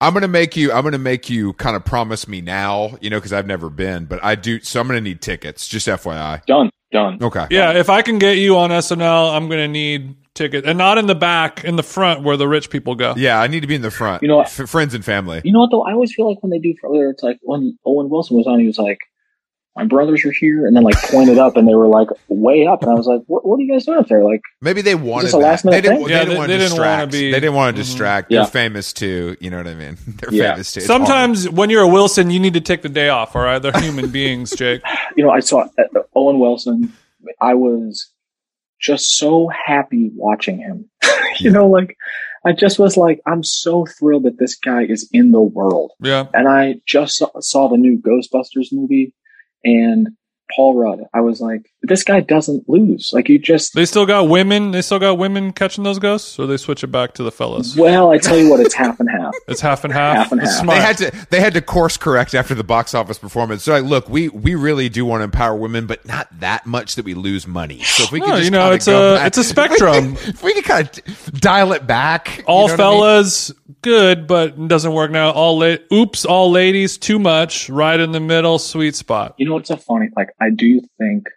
Speaker 1: I'm gonna make you. I'm gonna make you kind of promise me now, you know, because I've never been, but I do. So I'm gonna need tickets. Just FYI.
Speaker 3: done. Done.
Speaker 1: Okay.
Speaker 2: Yeah, if I can get you on SNL, I'm gonna need tickets, and not in the back, in the front where the rich people go.
Speaker 1: Yeah, I need to be in the front.
Speaker 3: You know what?
Speaker 1: F- friends and family.
Speaker 3: You know what though? I always feel like when they do, whether it's like when Owen Wilson was on, he was like, "My brothers are here," and then like pointed up, and they were like way up, and I was like, "What? What are you guys doing up there?" Like,
Speaker 1: Maybe they wanted
Speaker 3: a last minute
Speaker 1: they didn't.
Speaker 3: thing?
Speaker 2: Yeah, they-
Speaker 1: want
Speaker 2: they
Speaker 1: to
Speaker 2: didn't wanna
Speaker 1: distract.
Speaker 2: be-
Speaker 1: they didn't want to
Speaker 2: Mhm.
Speaker 1: distract.
Speaker 3: Yeah.
Speaker 1: They're famous too. You know what I mean? They're
Speaker 3: Yeah.
Speaker 1: famous too. It's hard.
Speaker 2: Sometimes when you're a Wilson, you need to take the day off. All right, they're human beings, Jake.
Speaker 3: you know, I saw uh, Owen Wilson. I was just so happy watching him. you know, like I just was like, I'm so thrilled that this guy is in the world.
Speaker 2: Yeah,
Speaker 3: And I just saw, saw the new Ghostbusters movie and Paul Rudd. I was like, this guy doesn't lose. Like you just,
Speaker 2: they still got women. They still got women catching those ghosts, or they switch it back to the fellas.
Speaker 3: well, I tell you what, it's half and half.
Speaker 2: It's half and half.
Speaker 3: Half and
Speaker 2: It's
Speaker 3: half.
Speaker 2: smart.
Speaker 1: They had to they had to course correct after the box office performance. So like, look, we we really do want to empower women, but not that much that we lose money. So if we
Speaker 2: No,
Speaker 1: could just
Speaker 2: you know, it's
Speaker 1: go
Speaker 2: a-
Speaker 1: back-
Speaker 2: it's a spectrum.
Speaker 1: if we could kind of dial it back, you
Speaker 2: all
Speaker 1: know what I mean?
Speaker 2: fellas good, but doesn't work now. All la- oops, all ladies too much. Right in the middle, sweet spot.
Speaker 3: You know what's so funny? Like I do think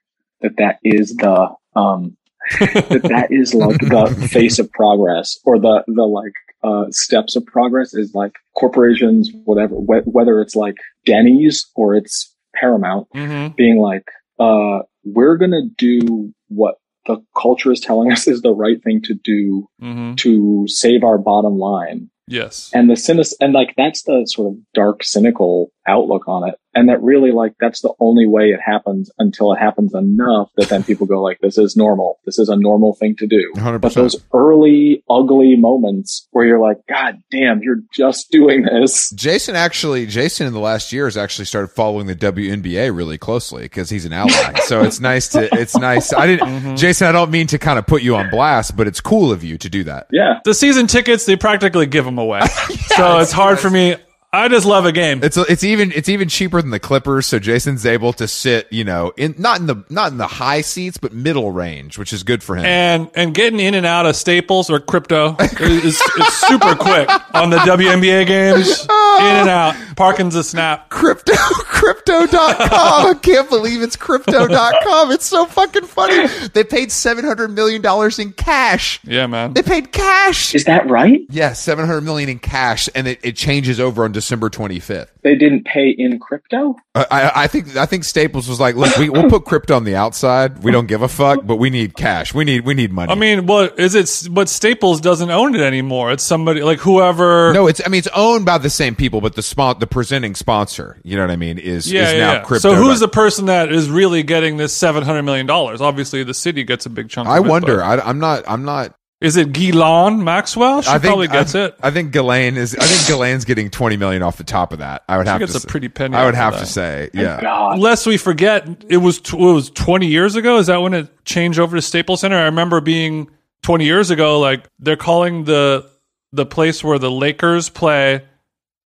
Speaker 3: that that is the um that that is like the face of progress or the the like uh steps of progress is like corporations whatever wh- whether it's like Denny's or it's Paramount
Speaker 2: Mm-hmm.
Speaker 3: being like uh we're going to do what the culture is telling us is the right thing to do
Speaker 2: Mm-hmm.
Speaker 3: to save our bottom line
Speaker 2: Yes.
Speaker 3: and the cynic and like that's the sort of dark cynical outlook on it and that really like that's the only way it happens until it happens enough that then people go like this is normal this is a normal thing to do
Speaker 1: 100%.
Speaker 3: but those early ugly moments where you're like god damn you're just doing this
Speaker 1: Jason actually, Jason in the last year has actually started following the WNBA really closely because he's an ally. so it's nice to, it's nice. I didn't,
Speaker 2: Mm-hmm.
Speaker 1: Jason, I don't mean to kind of put you on blast, but it's cool of you to do that.
Speaker 3: yeah
Speaker 2: The season tickets, they practically give them away. so it's hard for me. I just love a game.
Speaker 1: It's it's even it's even cheaper than the Clippers, so Jason's able to sit, you know, in not in the not in the high seats, but middle range, which is good for him.
Speaker 2: and and getting in and out of Staples or crypto is, is super quick on the WNBA games. In and out, parking's a snap.
Speaker 1: crypto crypto.com. I can't believe it's crypto.com. It's so fucking funny. They paid 700 million dollars in cash.
Speaker 2: Yeah, man.
Speaker 1: They paid cash.
Speaker 3: is that right
Speaker 1: Yeah, 700 million in cash and it, it changes over on December 25th.
Speaker 3: they didn't pay in crypto
Speaker 1: Uh, I, I think I think Staples was like, look, we, we'll put crypto on the outside. We don't give a fuck, but we need cash. We need we need money.
Speaker 2: I mean, what is it? But Staples doesn't own it anymore. It's somebody like whoever.
Speaker 1: no, it's I mean it's owned by the same people, but the spon- the presenting sponsor, you know what I mean, is
Speaker 2: yeah,
Speaker 1: is
Speaker 2: yeah,
Speaker 1: now
Speaker 2: yeah.
Speaker 1: crypto.
Speaker 2: So who's the person that is really getting this seven hundred million dollars? Obviously, the city gets a big chunk.
Speaker 1: I
Speaker 2: of it,
Speaker 1: wonder.
Speaker 2: but-
Speaker 1: I, I'm not. I'm not.
Speaker 2: Is it Ghislaine Maxwell? She
Speaker 1: I think
Speaker 2: probably gets
Speaker 1: I,
Speaker 2: it.
Speaker 1: I think Ghislaine is. I think Ghislaine's getting 20 million off the top of that. I would have
Speaker 2: gets
Speaker 1: to.
Speaker 2: a
Speaker 1: say-
Speaker 2: pretty penny
Speaker 1: I would have
Speaker 2: of
Speaker 1: to say, yeah.
Speaker 3: god
Speaker 2: Lest we forget, it was tw- it was twenty years ago. Is that when it changed over to Staples Center? I remember being twenty years ago. Like they're calling the the place where the Lakers play.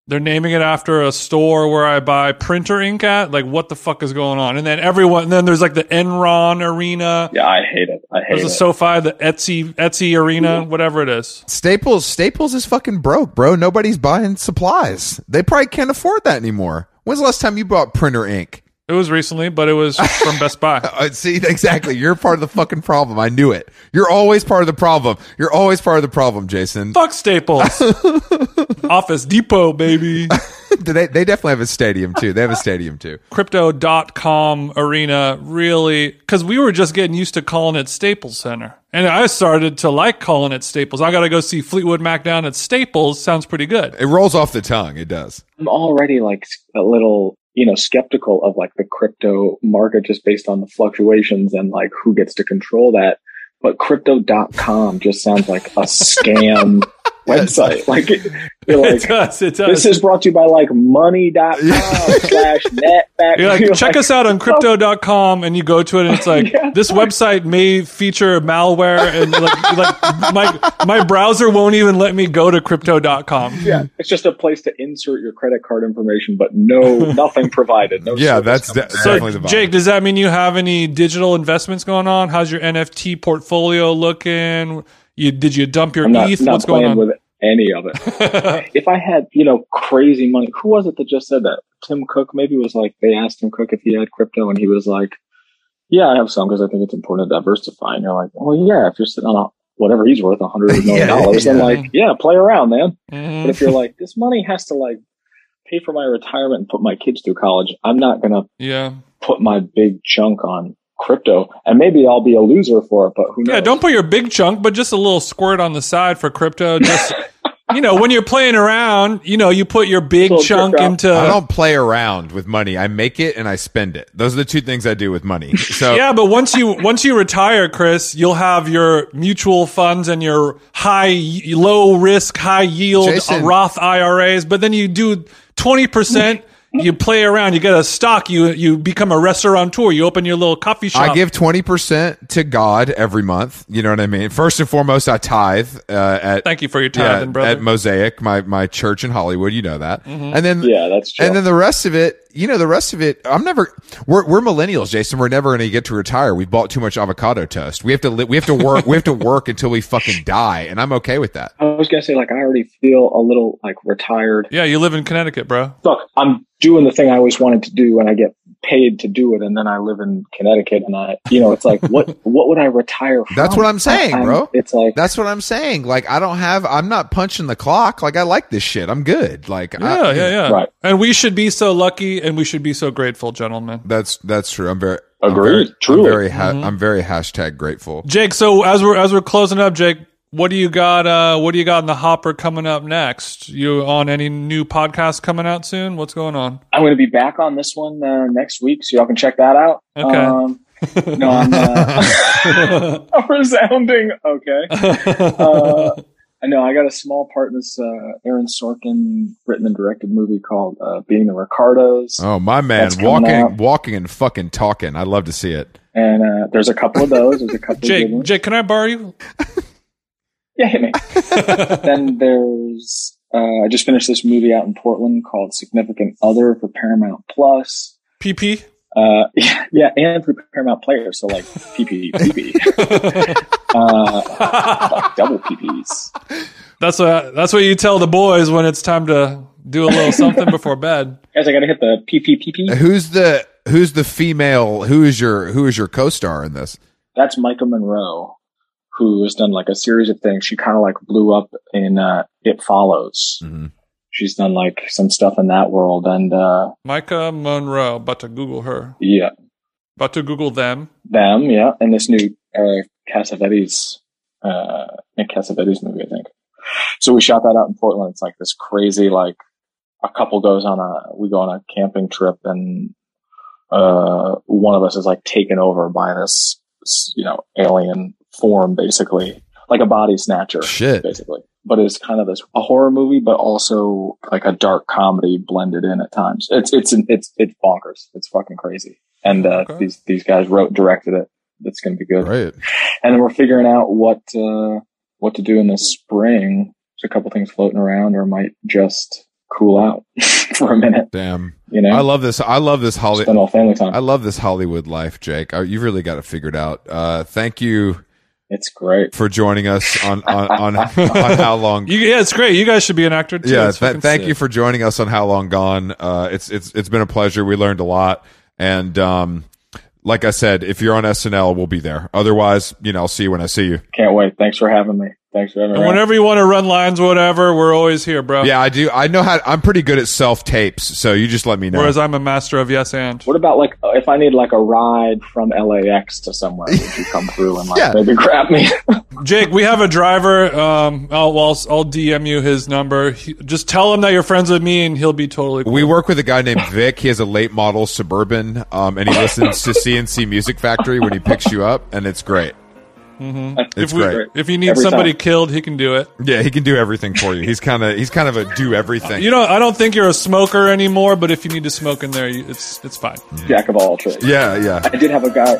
Speaker 2: They're naming it after a store where I buy printer ink at. Like, what the fuck is going on? And then everyone, and then there's like the Enron Arena.
Speaker 3: yeah i hate it i hate
Speaker 2: There's
Speaker 3: it
Speaker 2: a SoFi, the Etsy Etsy Arena, whatever it is.
Speaker 1: Staples. Staples is fucking broke, bro. Nobody's buying supplies. They probably can't afford that anymore. When's the last time you bought printer ink?
Speaker 2: It was recently, but it was from Best Buy.
Speaker 1: Uh, see, exactly. You're part of the fucking problem. I knew it. You're always part of the problem. You're always part of the problem, Jason.
Speaker 2: Fuck Staples. Office Depot, baby.
Speaker 1: they, they definitely have a stadium too. They have a stadium too.
Speaker 2: crypto.com arena really because we were just getting used to calling it Staples Center. And I started to like calling it Staples. I got to go see Fleetwood Mac down at Staples. Sounds pretty good.
Speaker 1: It rolls off the tongue. It does.
Speaker 3: I'm already like a little, you know, skeptical of like the crypto market just based on the fluctuations and like who gets to control that. But crypto.com just sounds like a scam website. Like, you're like
Speaker 2: it does. It does.
Speaker 3: this is brought to you by like money.com slash net back.
Speaker 2: You're like,
Speaker 3: You're
Speaker 2: check
Speaker 3: like,
Speaker 2: us out on crypto.com and you go to it and it's like
Speaker 3: Yeah.
Speaker 2: this website may feature malware and like, like my my browser won't even let me go to crypto.com.
Speaker 3: Yeah, it's just a place to insert your credit card information, but no, nothing provided. No
Speaker 1: Yeah, that's
Speaker 3: coming.
Speaker 1: de-
Speaker 2: So
Speaker 1: definitely the vibe.
Speaker 2: Jake, does that mean you have any digital investments going on? How's your NFT portfolio looking? You did you dump your
Speaker 3: I'm not,
Speaker 2: ETH?
Speaker 3: not
Speaker 2: What's going on?
Speaker 3: with any of it. if I had, you know, crazy money, who was it that just said that? Tim Cook maybe was like, they asked Tim Cook if he had crypto and he was like, yeah, I have some because I think it's important to diversify. And you're like, well, yeah, if you're sitting on a, whatever he's worth, a hundred million
Speaker 1: Yeah,
Speaker 3: dollars, then
Speaker 1: yeah.
Speaker 3: like, yeah, play around, man.
Speaker 2: Mhm.
Speaker 3: But if you're like, this money has to like pay for my retirement and put my kids through college, I'm not going to
Speaker 2: yeah.
Speaker 3: put my big chunk on crypto and maybe I'll be a loser for it, but who knows?
Speaker 2: Yeah, don't put your big chunk, but just a little squirt on the side for crypto. Just you know, when you're playing around, you know, you put your big chunk into.
Speaker 1: I don't play around with money. I make it and I spend it. Those are the two things I do with money. So
Speaker 2: yeah, but once you once you retire, Chris, you'll have your mutual funds and your high low risk, high yield
Speaker 1: Jason-
Speaker 2: Roth IRAs. But then you do twenty percent. You play around. You get a stock. You you become a restaurateur. You open your little coffee shop.
Speaker 1: I give 20% to God every month. You know what I mean? First and foremost, I tithe uh, at
Speaker 2: Thank you for your
Speaker 1: yeah,
Speaker 2: brother.
Speaker 1: at Mosaic, my my church in Hollywood. You know that.
Speaker 2: Mm-hmm.
Speaker 1: And then
Speaker 3: Yeah, that's true.
Speaker 1: and then the rest of it, you know, the rest of it, I'm never. We're we're millennials, Jason. We're never going to get to retire. We've bought too much avocado toast. We have to li- we have to work. we have to work until we fucking die, and I'm okay with that.
Speaker 3: I was gonna say like I already feel a little like retired.
Speaker 2: yeah, you live in Connecticut, bro.
Speaker 3: Look, I'm doing the thing I always wanted to do and I get paid to do it and then I live in Connecticut and I you know, it's like what what would I retire from?
Speaker 1: That's what I'm saying,
Speaker 3: I-
Speaker 1: bro.
Speaker 3: It's like
Speaker 1: That's what I'm saying. Like I don't have. I'm not punching the clock. Like I like this shit. I'm good. Like
Speaker 2: Yeah,
Speaker 1: I,
Speaker 2: yeah, yeah.
Speaker 3: Right.
Speaker 2: And we should be so lucky, and we should be so grateful, gentlemen.
Speaker 1: That's that's true. I'm very I'm
Speaker 3: Agreed.
Speaker 1: very- I'm very, ha-
Speaker 2: Mm-hmm.
Speaker 1: I'm very hashtag grateful.
Speaker 2: Jake, so as we're as we're closing up, Jake, what do you got? Uh, what do you got in the hopper coming up next? You on any new podcasts coming out soon? What's going on?
Speaker 3: I'm gonna be back on this one uh, next week, so y'all can check that out.
Speaker 2: Okay.
Speaker 3: Um, no, I'm uh, a resounding okay. Uh, I know I got a small part in this uh, Aaron Sorkin written and directed movie called uh, Being the Ricardos.
Speaker 1: Oh my man, walking,
Speaker 3: out.
Speaker 1: walking and fucking talking. I'd love to see it.
Speaker 3: And uh, there's a couple of those. There's a couple
Speaker 2: Jake,
Speaker 3: ones.
Speaker 2: Jake, can I borrow you?
Speaker 3: Yeah, hit me. then there's uh, I just finished this movie out in Portland called Significant Other for Paramount Plus.
Speaker 2: PP.
Speaker 3: Uh, yeah, yeah, and for Paramount Players, so like PP, PP, uh, like double PPs.
Speaker 2: That's what that's what you tell the boys when it's time to do a little something before bed.
Speaker 3: Guys, I got to hit the PPPP.
Speaker 1: Who's the who's the female? Who is your who is your co-star in this?
Speaker 3: That's Maika Monroe, who has done like a series of things. She kind of like blew up in uh, It Follows.
Speaker 1: Mhm.
Speaker 3: She's done like some stuff in that world, and uh,
Speaker 2: Maika Monroe. About to Google her.
Speaker 3: yeah,
Speaker 2: About to Google them.
Speaker 3: them, yeah, and this new uh, Cassavetes, uh, Nick Cassavetes movie, I think. So we shot that out in Portland. It's like this crazy, like a couple goes on a, we go on a camping trip and, uh, one of us is like taken over by this, you know, alien form, basically, like a body snatcher,
Speaker 1: Shit.
Speaker 3: basically. But it's kind of this a horror movie, but also like a dark comedy blended in at times. It's it's it's it's bonkers. It's fucking crazy. And uh,
Speaker 2: Okay.
Speaker 3: these these guys wrote directed it. It's going to be good.
Speaker 1: Right.
Speaker 3: And then we're figuring out what uh, what to do in the spring. There's a couple things floating around, or might just cool out for a minute.
Speaker 1: Damn.
Speaker 3: You know,
Speaker 1: I love this. I love this Hollywood.
Speaker 3: spend all family time.
Speaker 1: I love this Hollywood life, Jake. Uh, You've really got it figured out. Uh, thank you
Speaker 3: it's great.
Speaker 1: for joining us on on on, on how long.
Speaker 2: You, yeah, it's great. You guys should be an actor too.
Speaker 1: yeah, th- thank
Speaker 2: sick.
Speaker 1: you for joining us on How Long Gone. Uh, it's it's it's been a pleasure. We learned a lot, and um, like I said, if you're on SNL, we'll be there. Otherwise, you know, I'll see you when I see you.
Speaker 3: Can't wait. Thanks for having me. Thanks for having me.
Speaker 2: And whenever you want to run lines, whatever, we're always here, bro.
Speaker 1: Yeah, I do. I know how. I'm pretty good at self tapes, so you just let me know.
Speaker 2: Whereas I'm a master of yes and.
Speaker 3: What about like if I need like a ride from LAX to somewhere? Would you come through and like
Speaker 1: Yeah.
Speaker 3: maybe grab me?
Speaker 2: Jake, we have a driver. Um, I'll, I'll I'll DM you his number. He, just tell him that you're friends with me, and he'll be totally. Cool.
Speaker 1: We work with a guy named Vic. He has a late model suburban, um, and he listens to C+C Music Factory when he picks you up, and it's great. Mm-hmm. It's
Speaker 2: if, we,
Speaker 1: great.
Speaker 2: if you need
Speaker 3: Every
Speaker 2: somebody
Speaker 3: time.
Speaker 2: killed, he can do it.
Speaker 1: Yeah, he can do everything for you. He's kind of he's kind of a do everything.
Speaker 2: You know, I don't think you're a smoker anymore, but if you need to smoke in there, you, it's it's fine.
Speaker 3: Jack of all trades.
Speaker 1: yeah, yeah.
Speaker 3: I did have a guy.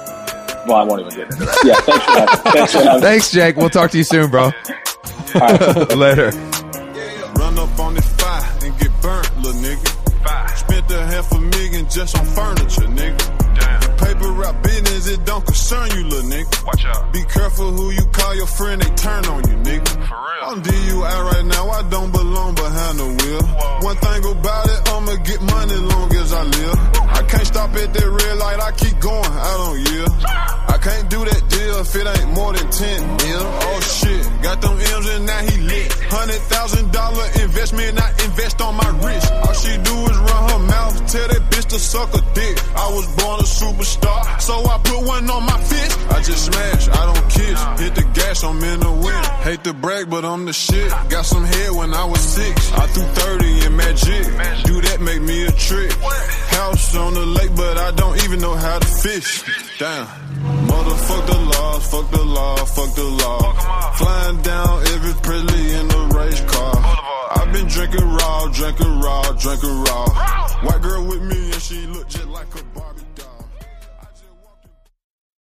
Speaker 3: Well, I won't even get into that. Yeah, thanks for having. Thanks for having.
Speaker 1: Thanks, Jake. We'll talk to you soon, bro.
Speaker 3: All right.
Speaker 1: Later.
Speaker 4: Run up on the fire and get burnt, little nigga. Spent a half a million just on furniture, nigga. Paper route business, it don't concern you, little nigga.
Speaker 5: Watch out.
Speaker 4: Be careful who you call your friend, they turn on you, nigga.
Speaker 5: For real.
Speaker 4: I'm DUI right now, I don't belong behind the wheel. One thing about it, I'ma get money long as I live. I can't stop at that red light, I keep going, I don't yield. I can't do that deal if it ain't more than 10 mil. Oh shit, got them M's and now he lit. Hundred thousand dollar investment, I invest on my wrist. All she do is run her mouth, tell that bitch to suck a dick. I was born a superstar, so I put one on my fist. I just smash, I don't kiss. Hit the gas, I'm in the wind. Hate to brag, but I'm the shit. Got some head when I was six. I threw 30 in magic. Do that make me a trick. House on the lake, but I don't even know how to fish. Damn. Motherfuck the laws, fuck the law, fuck the law. Flying down every Presley in the race car. I've been drinking raw, drinking raw, drinking raw. White girl with me and she look just like a